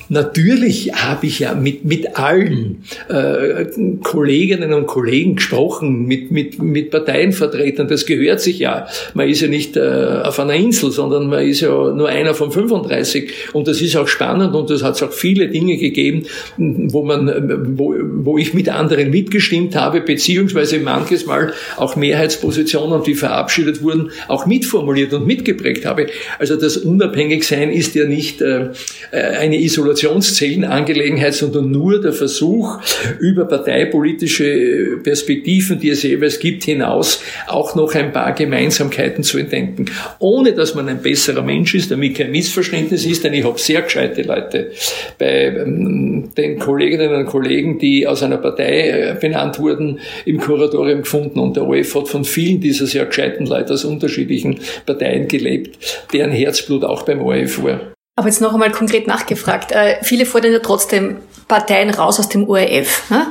Natürlich habe ich ja mit, mit allen äh, Kolleginnen und Kollegen gesprochen, mit, mit, mit Parteienvertretern. Das gehört sich ja. Man ist ja nicht äh, auf einer Insel, sondern man ist ja nur einer von 35. Und das ist auch spannend und das hat auch viele Dinge gegeben, wo man, wo, wo ich mit anderen mitgestimmt habe, beziehungsweise manches Mal auch Mehrheitspositionen, die verabschiedet wurden, auch mitformuliert und mitgeprägt habe. Also das Unabhängigsein ist ja nicht äh, eine Isolation Informationszellenangelegenheit, sondern nur der Versuch, über parteipolitische Perspektiven, die es jeweils gibt, hinaus auch noch ein paar Gemeinsamkeiten zu entdecken. Ohne dass man ein besserer Mensch ist, damit kein Missverständnis ist, denn ich habe sehr gescheite Leute bei ähm, den Kolleginnen und Kollegen, die aus einer Partei äh, benannt wurden, im Kuratorium gefunden. Und der OF hat von vielen dieser sehr gescheiten Leute aus unterschiedlichen Parteien gelebt, deren Herzblut auch beim ORF war. Aber jetzt noch einmal konkret nachgefragt. Äh, viele fordern ja trotzdem Parteien raus aus dem ORF. Ne?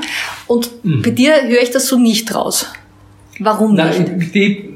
Und mhm. bei dir höre ich das so nicht raus. Warum Nein, nicht? Die,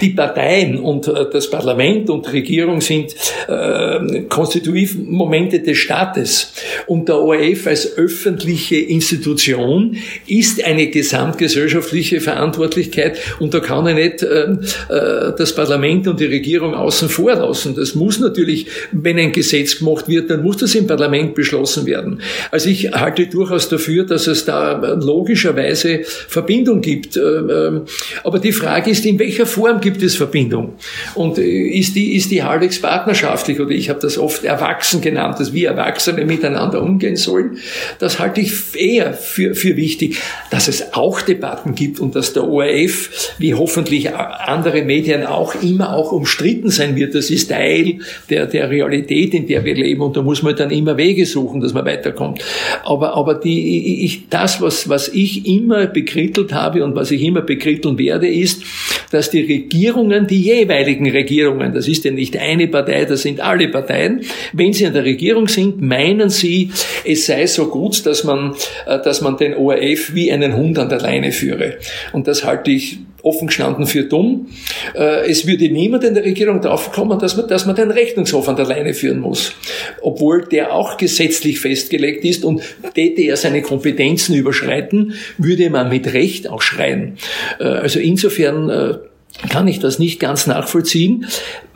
die Parteien und äh, das Parlament und Regierung sind äh, Konstitutivmomente des Staates. Und der ORF als öffentliche Institution ist eine gesamtgesellschaftliche Verantwortlichkeit und da kann er nicht äh, äh, das Parlament und die Regierung außen vor lassen. Das muss natürlich, wenn ein Gesetz gemacht wird, dann muss das im Parlament beschlossen werden. Also ich halte durchaus dafür, dass es da logischerweise Verbindung gibt. Äh, ähm, aber die Frage ist, in welcher Form gibt es Verbindung? Und äh, ist die, ist die halbwegs partnerschaftlich oder ich habe das oft erwachsen genannt, dass wir Erwachsene miteinander umgehen sollen? Das halte ich eher für, für wichtig. Dass es auch Debatten gibt und dass der ORF, wie hoffentlich andere Medien auch immer auch umstritten sein wird, das ist Teil der, der Realität, in der wir leben und da muss man dann immer Wege suchen, dass man weiterkommt. Aber, aber die, ich, das, was, was ich immer bekrittelt habe und was ich immer bekritteln werde, ist, dass die Regierungen, die jeweiligen Regierungen, das ist ja nicht eine Partei, das sind alle Parteien, wenn sie an der Regierung sind, meinen sie, es sei so gut, dass man, äh, dass man den ORF wie einen Hund an der Leine führe. Und das halte ich offen gestanden für dumm. Äh, es würde niemand in der Regierung darauf kommen, dass man, dass man den Rechnungshof an der Leine führen muss. Obwohl der auch gesetzlich festgelegt ist und täte er seine Kompetenzen überschreiten, würde man mit Recht auch schreien. Äh, also insofern kann ich das nicht ganz nachvollziehen.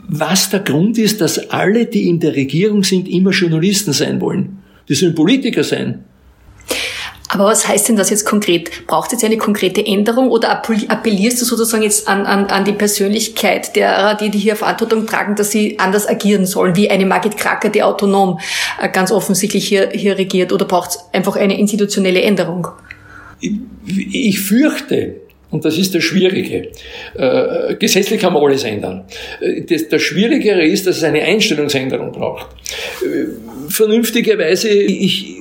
Was der Grund ist, dass alle, die in der Regierung sind, immer Journalisten sein wollen. Die sollen Politiker sein. Aber was heißt denn das jetzt konkret? Braucht es jetzt eine konkrete Änderung oder appellierst du sozusagen jetzt an, an, an die Persönlichkeit derer, die, die hier Verantwortung tragen, dass sie anders agieren sollen, wie eine Margit Kracker, die autonom äh, ganz offensichtlich hier, hier regiert? Oder braucht es einfach eine institutionelle Änderung? Ich, ich fürchte, und das ist das Schwierige. Äh, gesetzlich kann man alles ändern. Äh, das, das Schwierigere ist, dass es eine Einstellungsänderung braucht. Äh, vernünftigerweise, ich,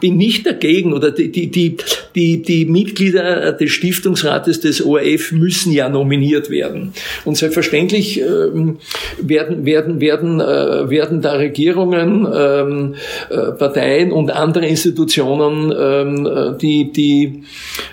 bin nicht dagegen oder die, die, die, die, Mitglieder des Stiftungsrates des ORF müssen ja nominiert werden. Und selbstverständlich ähm, werden, werden, werden, äh, werden da Regierungen, ähm, äh, Parteien und andere Institutionen ähm, die, die,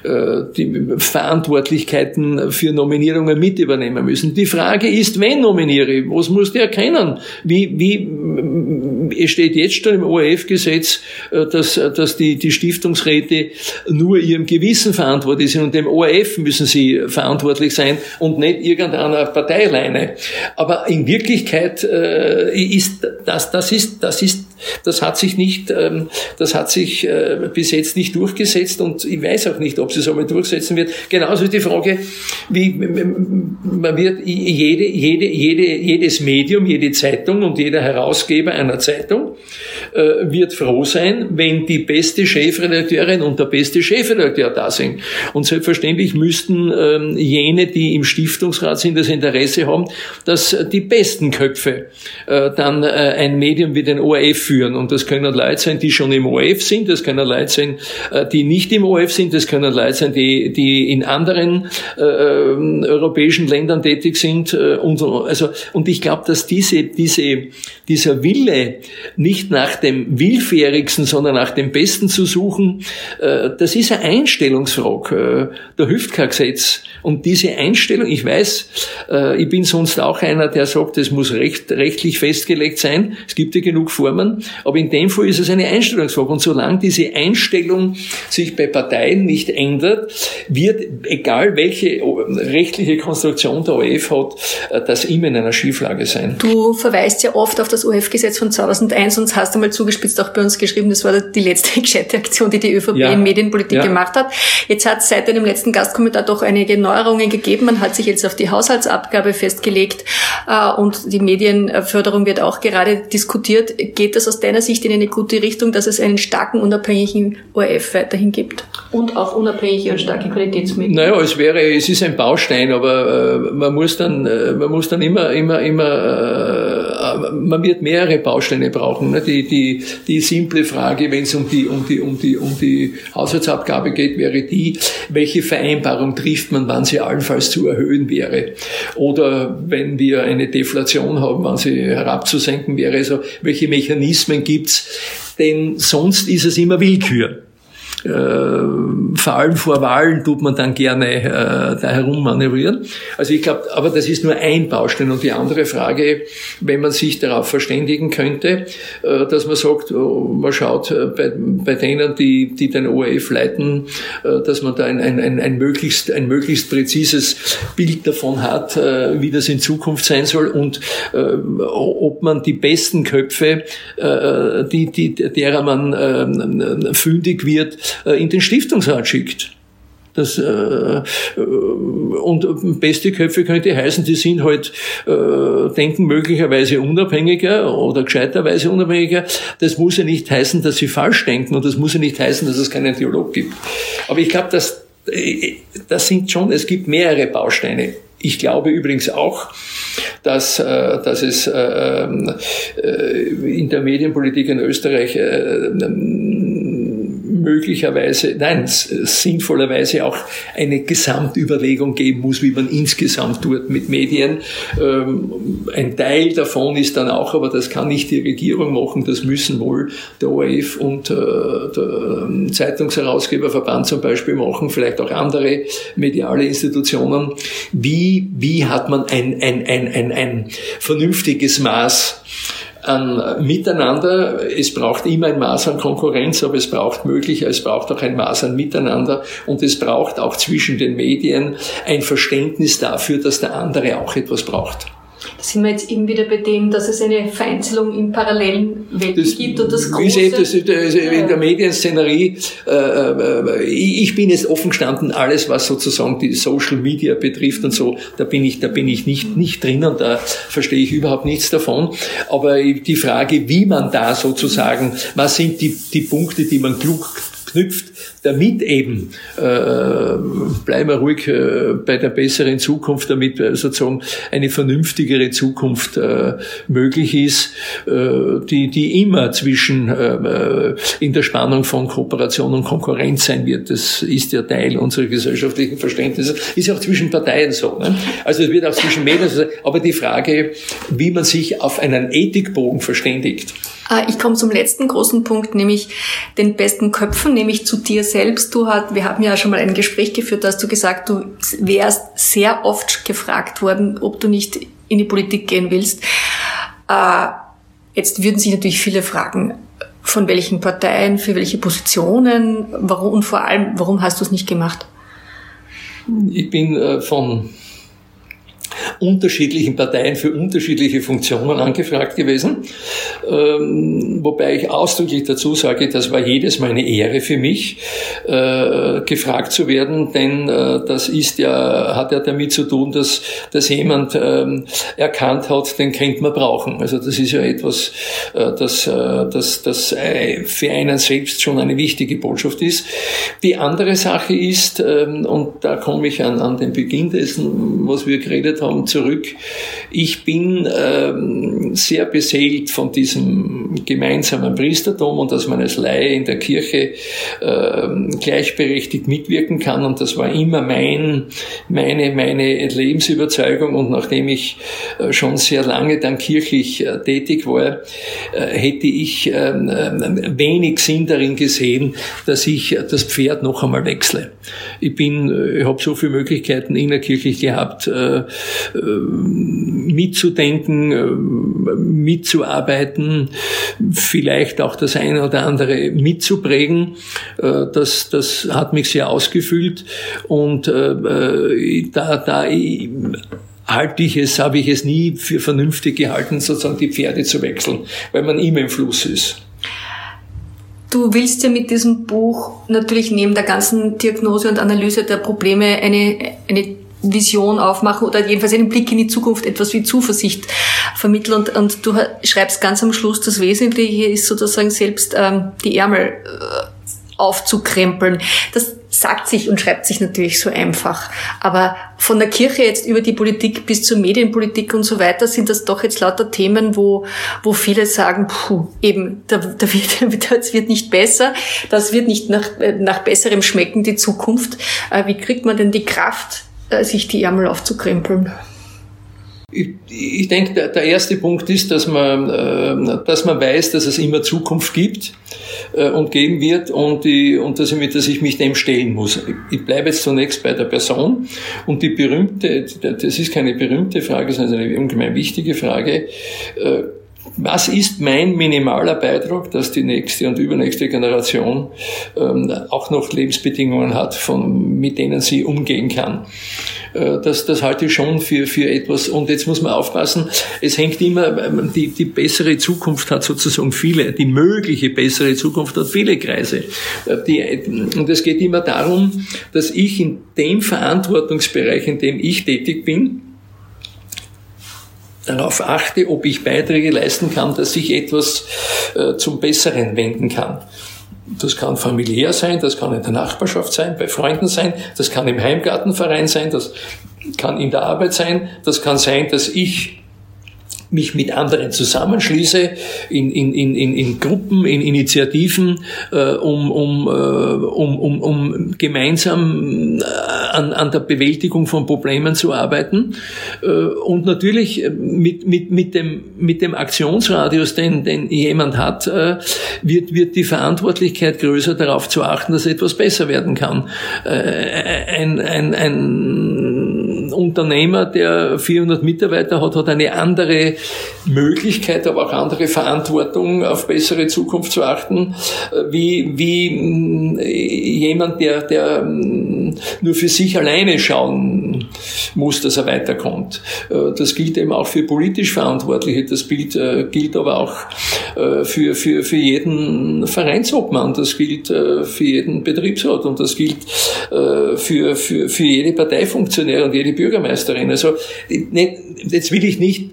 äh, die Verantwortlichkeiten für Nominierungen mit übernehmen müssen. Die Frage ist, wen nominiere ich? Was muss der erkennen? Wie, wie, es steht jetzt schon im ORF-Gesetz, äh, dass dass die, die Stiftungsräte nur ihrem Gewissen verantwortlich sind und dem ORF müssen sie verantwortlich sein und nicht irgendeiner Parteileine. Aber in Wirklichkeit äh, ist das, das ist, das ist, das hat sich nicht, ähm, das hat sich äh, bis jetzt nicht durchgesetzt und ich weiß auch nicht, ob sie es einmal durchsetzen wird. Genauso ist die Frage, wie man wird jede, jede, jede, jedes Medium, jede Zeitung und jeder Herausgeber einer Zeitung äh, wird froh sein, wenn die beste Chefredakteurin und der beste Chefredakteur da sind. Und selbstverständlich müssten ähm, jene, die im Stiftungsrat sind, das Interesse haben, dass die besten Köpfe äh, dann ein Medium wie den ORF führen. Und das können Leute sein, die schon im ORF sind, das können Leute sein, äh, die nicht im ORF sind, das können Leute sein, die, die in anderen äh, europäischen Ländern tätig sind. Äh, und, also, und ich glaube, dass diese, diese, dieser Wille nicht nach dem willfährigsten, sondern nach dem Besten zu suchen, äh, das ist eine Einstellungsfrage. Äh, da hilft kein Gesetz. Und diese Einstellung, ich weiß, äh, ich bin sonst auch einer, der sagt, es muss recht, rechtlich festgelegt sein. Es gibt ja genug Formen. Aber in dem Fall ist es eine Einstellungsfrage. Und solange diese Einstellung sich bei Parteien nicht ändert, wird, egal welche rechtliche Konstruktion der OF hat, das immer in einer Schieflage sein. Du verweist ja oft auf das OF-Gesetz von 2001 und hast einmal zugespitzt auch bei uns geschrieben, das war die letzte [LAUGHS] gescheite Aktion, die die ÖVP ja. in Medienpolitik ja. gemacht hat. Jetzt hat es seit deinem letzten Gastkommentar doch einige Neuerungen gegeben. Man hat sich jetzt auf die Haushaltsabgabe festgelegt äh, und die Medienförderung wird auch gerade diskutiert. Geht das aus deiner Sicht in eine gute Richtung, dass es einen starken, unabhängigen ORF weiterhin gibt? Und auch unabhängige und starke Qualitätsmedien? Naja, es wäre, es ist ein Baustein, aber äh, man muss dann, äh, man muss dann immer, immer, immer, äh, man wird mehrere Bausteine brauchen. Ne? Die, die, die simple Frage, wenn es um die, um die, um die, um die Haushaltsabgabe geht, wäre die, welche Vereinbarung trifft man, wann sie allenfalls zu erhöhen wäre. Oder wenn wir eine Deflation haben, wann sie herabzusenken wäre. Also welche Mechanismen gibt's? Denn sonst ist es immer Willkür. Vor allem vor Wahlen tut man dann gerne äh, da herummanövrieren. Also ich glaube, aber das ist nur ein Baustein. Und die andere Frage, wenn man sich darauf verständigen könnte, äh, dass man sagt, oh, man schaut äh, bei, bei denen, die, die den ORF leiten, äh, dass man da ein, ein, ein, ein, möglichst, ein möglichst präzises Bild davon hat, äh, wie das in Zukunft sein soll und äh, ob man die besten Köpfe, äh, die, die, derer man äh, fündig wird, äh, in den Stiftungsrat schickt. Das, äh, und beste Köpfe könnte heißen, die sind halt, äh, denken möglicherweise unabhängiger oder gescheiterweise unabhängiger. Das muss ja nicht heißen, dass sie falsch denken und das muss ja nicht heißen, dass es keinen Dialog gibt. Aber ich glaube, dass äh, das sind schon, es gibt mehrere Bausteine. Ich glaube übrigens auch, dass, äh, dass es äh, in der Medienpolitik in Österreich möglicherweise, nein, sinnvollerweise auch eine Gesamtüberlegung geben muss, wie man insgesamt tut mit Medien. Ähm, ein Teil davon ist dann auch, aber das kann nicht die Regierung machen, das müssen wohl der ORF und äh, der ähm, Zeitungsherausgeberverband zum Beispiel machen, vielleicht auch andere mediale Institutionen. Wie, wie hat man ein, ein, ein, ein, ein vernünftiges Maß an Miteinander. Es braucht immer ein Maß an Konkurrenz, aber es braucht möglich, es braucht auch ein Maß an Miteinander und es braucht auch zwischen den Medien ein Verständnis dafür, dass der andere auch etwas braucht. Da sind wir jetzt eben wieder bei dem, dass es eine Vereinzelung in parallelen Welten das, gibt und das große... Wie das, das, in der Medienszenerie, äh, äh, ich bin jetzt offen gestanden, alles was sozusagen die Social Media betrifft und so, da bin ich, da bin ich nicht, nicht drin und da verstehe ich überhaupt nichts davon. Aber die Frage, wie man da sozusagen, was sind die, die Punkte, die man klug knüpft, damit eben, äh, bleiben wir ruhig äh, bei der besseren Zukunft, damit äh, sozusagen eine vernünftigere Zukunft äh, möglich ist, äh, die, die immer zwischen äh, in der Spannung von Kooperation und Konkurrenz sein wird. Das ist ja Teil unserer gesellschaftlichen Verständnisse. Ist ja auch zwischen Parteien so. Ne? Also es wird auch zwischen Medien so sein. Aber die Frage, wie man sich auf einen Ethikbogen verständigt, äh, ich komme zum letzten großen Punkt, nämlich den besten Köpfen, nämlich zu dir selbst. Du hat, wir haben ja schon mal ein Gespräch geführt, da hast du gesagt, du wärst sehr oft gefragt worden, ob du nicht in die Politik gehen willst. Äh, jetzt würden sich natürlich viele fragen, von welchen Parteien, für welche Positionen, warum und vor allem, warum hast du es nicht gemacht? Ich bin äh, von unterschiedlichen Parteien für unterschiedliche Funktionen angefragt gewesen. Ähm, wobei ich ausdrücklich dazu sage, das war jedes Mal eine Ehre für mich, äh, gefragt zu werden, denn äh, das ist ja, hat ja damit zu tun, dass, dass jemand ähm, erkannt hat, den könnte man brauchen. Also das ist ja etwas, äh, das, äh, das, das äh, für einen selbst schon eine wichtige Botschaft ist. Die andere Sache ist, ähm, und da komme ich an, an den Beginn dessen, was wir geredet haben, zurück. Ich bin ähm, sehr beseelt von diesem gemeinsamen Priestertum und dass man als Laie in der Kirche ähm, gleichberechtigt mitwirken kann. Und das war immer mein, meine, meine Lebensüberzeugung. Und nachdem ich äh, schon sehr lange dann kirchlich äh, tätig war, äh, hätte ich ähm, äh, wenig Sinn darin gesehen, dass ich das Pferd noch einmal wechsle. Ich bin, äh, ich habe so viele Möglichkeiten innerkirchlich gehabt, mitzudenken, äh, mitzuarbeiten, vielleicht auch das eine oder andere mitzuprägen. Äh, das, das hat mich sehr ausgefüllt und äh, da, da halte ich es, habe ich es nie für vernünftig gehalten, sozusagen die Pferde zu wechseln, weil man immer im Fluss ist. Du willst ja mit diesem Buch natürlich neben der ganzen Diagnose und Analyse der Probleme eine, eine Vision aufmachen oder jedenfalls einen Blick in die Zukunft, etwas wie Zuversicht vermitteln. Und, und du schreibst ganz am Schluss, das Wesentliche ist sozusagen selbst ähm, die Ärmel äh, aufzukrempeln. Das sagt sich und schreibt sich natürlich so einfach. Aber von der Kirche jetzt über die Politik bis zur Medienpolitik und so weiter sind das doch jetzt lauter Themen, wo, wo viele sagen, puh, eben, da, da wird, [LAUGHS] das wird nicht besser, das wird nicht nach, nach besserem schmecken, die Zukunft. Äh, wie kriegt man denn die Kraft, äh, sich die Ärmel aufzukrempeln? ich, ich denke, der, der, erste Punkt ist, dass man, äh, dass man weiß, dass es immer Zukunft gibt äh, und geben wird und, die, und dass, ich, dass ich mich dem stellen muss. Ich bleibe jetzt zunächst bei der Person und die berühmte, das ist keine berühmte Frage, sondern eine ungemein wichtige Frage. Äh, was ist mein minimaler Beitrag, dass die nächste und übernächste Generation ähm, auch noch Lebensbedingungen hat, von, mit denen sie umgehen kann? Äh, das, das halte ich schon für, für etwas. Und jetzt muss man aufpassen, es hängt immer, ähm, die, die bessere Zukunft hat sozusagen viele, die mögliche bessere Zukunft hat viele Kreise. Äh, die, und es geht immer darum, dass ich in dem Verantwortungsbereich, in dem ich tätig bin, darauf achte, ob ich Beiträge leisten kann, dass ich etwas äh, zum Besseren wenden kann. Das kann familiär sein, das kann in der Nachbarschaft sein, bei Freunden sein, das kann im Heimgartenverein sein, das kann in der Arbeit sein, das kann sein, dass ich mich mit anderen zusammenschließe in, in, in, in, Gruppen, in Initiativen, äh, um, um, äh, um, um, um gemeinsam äh, an, an der Bewältigung von Problemen zu arbeiten. Äh, und natürlich mit, mit, mit, dem, mit dem Aktionsradius, den, den jemand hat, äh, wird, wird die Verantwortlichkeit größer, darauf zu achten, dass etwas besser werden kann. Äh, ein, ein, ein Unternehmer, der 400 Mitarbeiter hat, hat eine andere Möglichkeit, aber auch andere Verantwortung, auf bessere Zukunft zu achten, äh, wie, wie mm, jemand, der, der mm, nur für sich alleine schauen muss, dass er weiterkommt. Äh, das gilt eben auch für politisch Verantwortliche, das gilt, äh, gilt aber auch für, für, für jeden Vereinsobmann, das gilt für jeden Betriebsrat. Und das gilt für, für, für jede Parteifunktionär und jede Bürgermeisterin. Also jetzt will ich nicht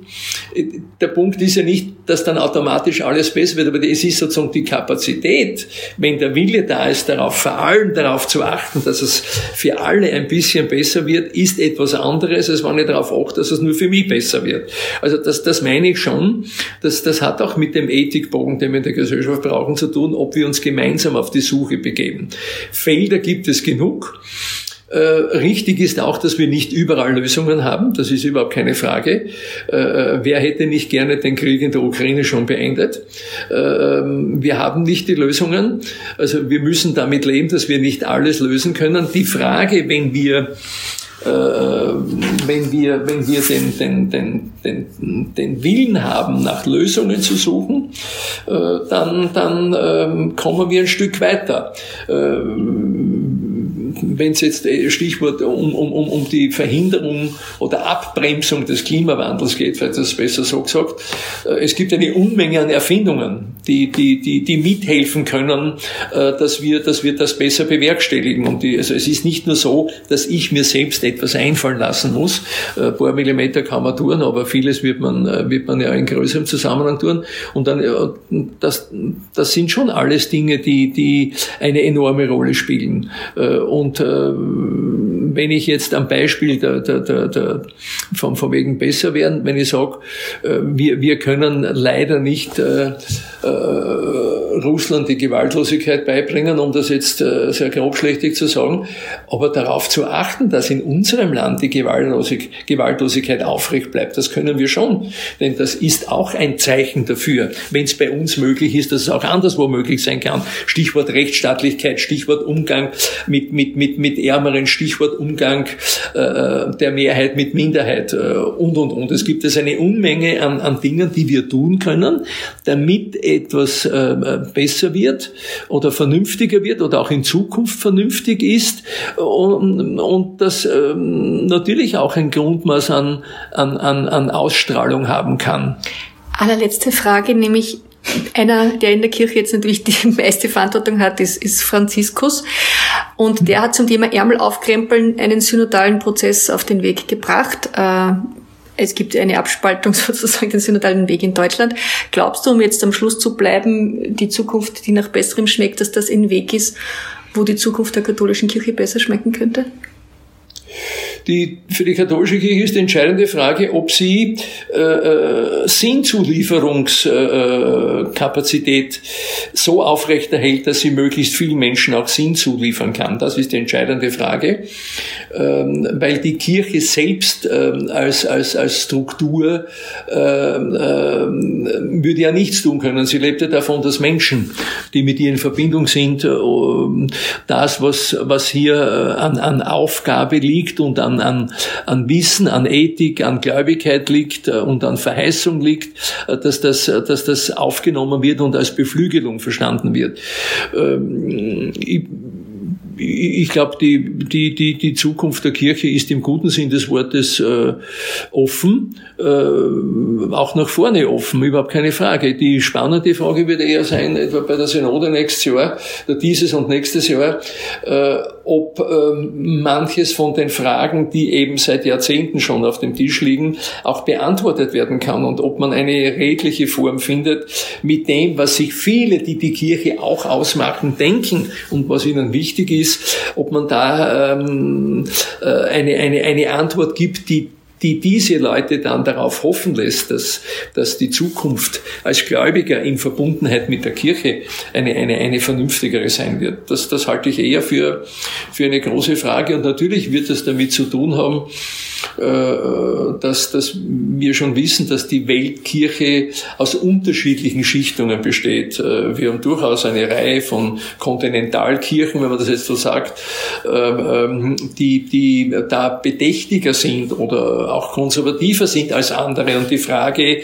der Punkt ist ja nicht, dass dann automatisch alles besser wird, aber es ist sozusagen die Kapazität, wenn der Wille da ist, darauf, vor allem darauf zu achten, dass es für alle ein bisschen besser wird, ist etwas anderes, als wenn ich darauf achte, dass es nur für mich besser wird. Also das, das meine ich schon, dass das hat auch mit dem Ethikbogen, den wir in der Gesellschaft brauchen, zu tun, ob wir uns gemeinsam auf die Suche begeben. Felder gibt es genug. Äh, richtig ist auch, dass wir nicht überall Lösungen haben. Das ist überhaupt keine Frage. Äh, äh, wer hätte nicht gerne den Krieg in der Ukraine schon beendet? Ähm, wir haben nicht die Lösungen. Also wir müssen damit leben, dass wir nicht alles lösen können. Die Frage, wenn wir wenn wir, wenn wir den, den, den, den, den Willen haben, nach Lösungen zu suchen, dann, dann ähm, kommen wir ein Stück weiter ähm, wenn es jetzt äh, Stichwort um, um, um, um die Verhinderung oder Abbremsung des Klimawandels geht, vielleicht das besser so gesagt, äh, es gibt eine Unmenge an Erfindungen, die, die, die, die mithelfen können, äh, dass wir, dass wir das besser bewerkstelligen. Und die, also es ist nicht nur so, dass ich mir selbst etwas einfallen lassen muss. Ein paar Millimeter kann man tun, aber vieles wird man, wird man ja in größerem Zusammenhang tun. Und dann, das, das sind schon alles Dinge, die, die eine enorme Rolle spielen. Und äh, wenn ich jetzt am Beispiel der, der, der, der vom, vom wegen besser werden, wenn ich sage, äh, wir, wir können leider nicht äh, äh, Russland die Gewaltlosigkeit beibringen, um das jetzt äh, sehr grobschlächtig zu sagen, aber darauf zu achten, dass in unserem Land die Gewaltlosig Gewaltlosigkeit aufrecht bleibt, das können wir schon, denn das ist auch ein Zeichen dafür, wenn es bei uns möglich ist, dass es auch anderswo möglich sein kann. Stichwort Rechtsstaatlichkeit, Stichwort Umgang mit, mit, mit, mit Ärmeren, Stichwort Umgang äh, der Mehrheit mit Minderheit äh, und, und, und. Es gibt es eine Unmenge an, an Dingen, die wir tun können, damit etwas äh, besser wird oder vernünftiger wird oder auch in Zukunft vernünftig ist und, und das ähm, natürlich auch ein Grundmaß an, an, an, an Ausstrahlung haben kann. Allerletzte Frage, nämlich einer, der in der Kirche jetzt natürlich die [LAUGHS] meiste Verantwortung hat, ist, ist Franziskus. Und der hat zum Thema Ärmel aufkrempeln einen synodalen Prozess auf den Weg gebracht. Äh, es gibt eine Abspaltung [LAUGHS] sozusagen den synodalen Weg in Deutschland. Glaubst du, um jetzt am Schluss zu bleiben, die Zukunft, die nach Besserem schmeckt, dass das ein Weg ist, wo die Zukunft der katholischen Kirche besser schmecken könnte? Die, für die katholische Kirche ist die entscheidende Frage, ob sie äh, äh, Sinnzulieferungskapazität so aufrechterhält, dass sie möglichst vielen Menschen auch Sinn zuliefern kann. Das ist die entscheidende Frage, ähm, weil die Kirche selbst ähm, als, als, als Struktur ähm, ähm, würde ja nichts tun können. Sie lebt ja davon, dass Menschen, die mit ihr in Verbindung sind, äh, das, was, was hier äh, an, an Aufgabe liegt und an, an, an Wissen, an Ethik, an Gläubigkeit liegt äh, und an Verheißung liegt, dass das, dass das aufgenommen wird und als Beflügelung verstanden wird. Ähm, ich, ich glaube, die, die, die, die Zukunft der Kirche ist im guten Sinn des Wortes äh, offen, äh, auch nach vorne offen, überhaupt keine Frage. Die spannende Frage wird eher sein, etwa bei der Synode nächstes Jahr, dieses und nächstes Jahr, äh, ob äh, manches von den Fragen, die eben seit Jahrzehnten schon auf dem Tisch liegen, auch beantwortet werden kann und ob man eine redliche Form findet, mit dem, was sich viele, die die Kirche auch ausmachen, denken und was ihnen wichtig ist, ist, ob man da ähm, äh, eine, eine, eine Antwort gibt, die die diese Leute dann darauf hoffen lässt, dass, dass die Zukunft als Gläubiger in Verbundenheit mit der Kirche eine, eine, eine vernünftigere sein wird. Das, das halte ich eher für, für eine große Frage. Und natürlich wird es damit zu tun haben, äh, dass, dass wir schon wissen, dass die Weltkirche aus unterschiedlichen Schichtungen besteht. Äh, wir haben durchaus eine Reihe von Kontinentalkirchen, wenn man das jetzt so sagt, ähm, ähm, die, die da bedächtiger sind oder auch konservativer sind als andere. Und die Frage,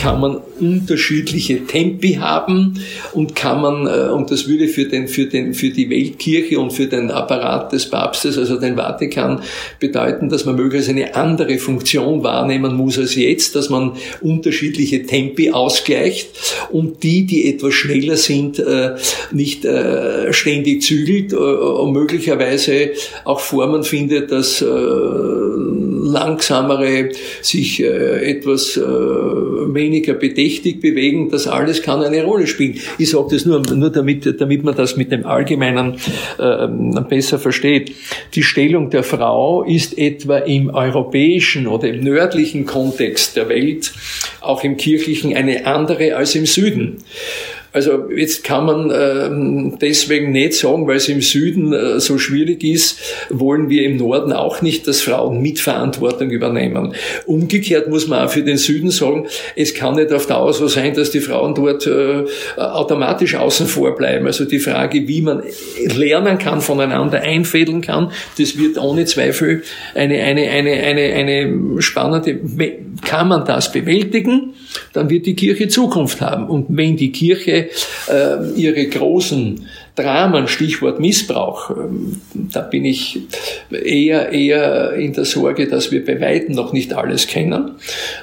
kann man unterschiedliche Tempi haben und kann man, äh, und das würde für, den, für, den, für die Weltkirche und für den Apparat des Papstes, also den Vatikan, bedeuten, dass man möglicherweise eine andere Funktion wahrnehmen muss als jetzt, dass man unterschiedliche Tempi ausgleicht und die, die etwas schneller sind, äh, nicht äh, ständig zügelt und möglicherweise auch Formen findet, dass langsamere sich etwas weniger bedächtig bewegen, das alles kann eine Rolle spielen. Ich sage das nur, nur damit, damit man das mit dem Allgemeinen äh, besser versteht. Die Stellung der Frau ist etwa im europäischen oder im nördlichen Kontext der Welt, auch im kirchlichen, eine andere als im Süden. Also jetzt kann man äh, deswegen nicht sagen, weil es im Süden äh, so schwierig ist, wollen wir im Norden auch nicht, dass Frauen Mitverantwortung übernehmen. Umgekehrt muss man auch für den Süden sagen, es kann nicht auf Dauer so sein, dass die Frauen dort äh, automatisch außen vor bleiben. Also die Frage, wie man lernen kann, voneinander einfädeln kann, das wird ohne Zweifel eine, eine, eine, eine, eine spannende, kann man das bewältigen, dann wird die Kirche Zukunft haben. Und wenn die Kirche äh, ihre großen Dramen, Stichwort Missbrauch, ähm, da bin ich eher, eher in der Sorge, dass wir bei Weitem noch nicht alles kennen,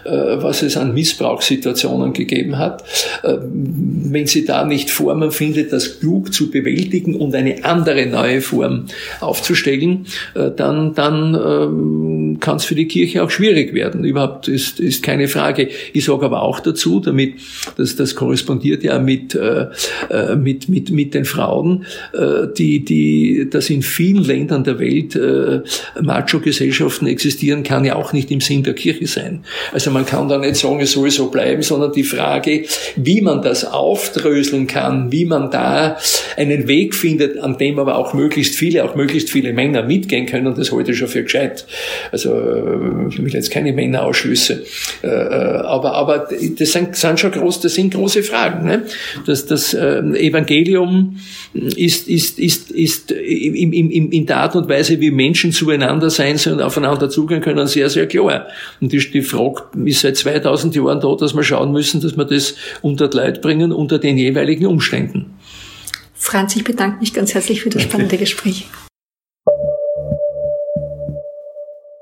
äh, was es an Missbrauchssituationen gegeben hat. Äh, wenn sie da nicht Formen findet, das klug zu bewältigen und eine andere neue Form aufzustellen, äh, dann, dann ähm, kann es für die Kirche auch schwierig werden. Überhaupt ist, ist keine Frage. Ich sage aber auch dazu, damit, dass das korrespondiert ja mit, mit, mit, mit den Frauen, Frauen, äh, die, die, dass in vielen Ländern der Welt äh, Macho-Gesellschaften existieren, kann ja auch nicht im Sinn der Kirche sein. Also man kann da nicht sagen, es soll so bleiben, sondern die Frage, wie man das aufdröseln kann, wie man da einen Weg findet, an dem aber auch möglichst viele, auch möglichst viele Männer mitgehen können, das halte ich schon für gescheit. Also äh, ich will jetzt keine Männerausschlüsse. Aber, aber das sind, sind schon groß, das sind große Fragen. Ne? Das, das Evangelium ist, ist, ist, ist in, in, in der Art und Weise, wie Menschen zueinander sein sollen, aufeinander zugehen können, sehr, sehr klar. Und die, die Frage ist seit 2000 Jahren da, dass wir schauen müssen, dass wir das unter die Leute bringen, unter den jeweiligen Umständen. Franz, ich bedanke mich ganz herzlich für das spannende Gespräch.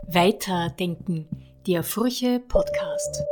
Weiterdenken, der Furche Podcast.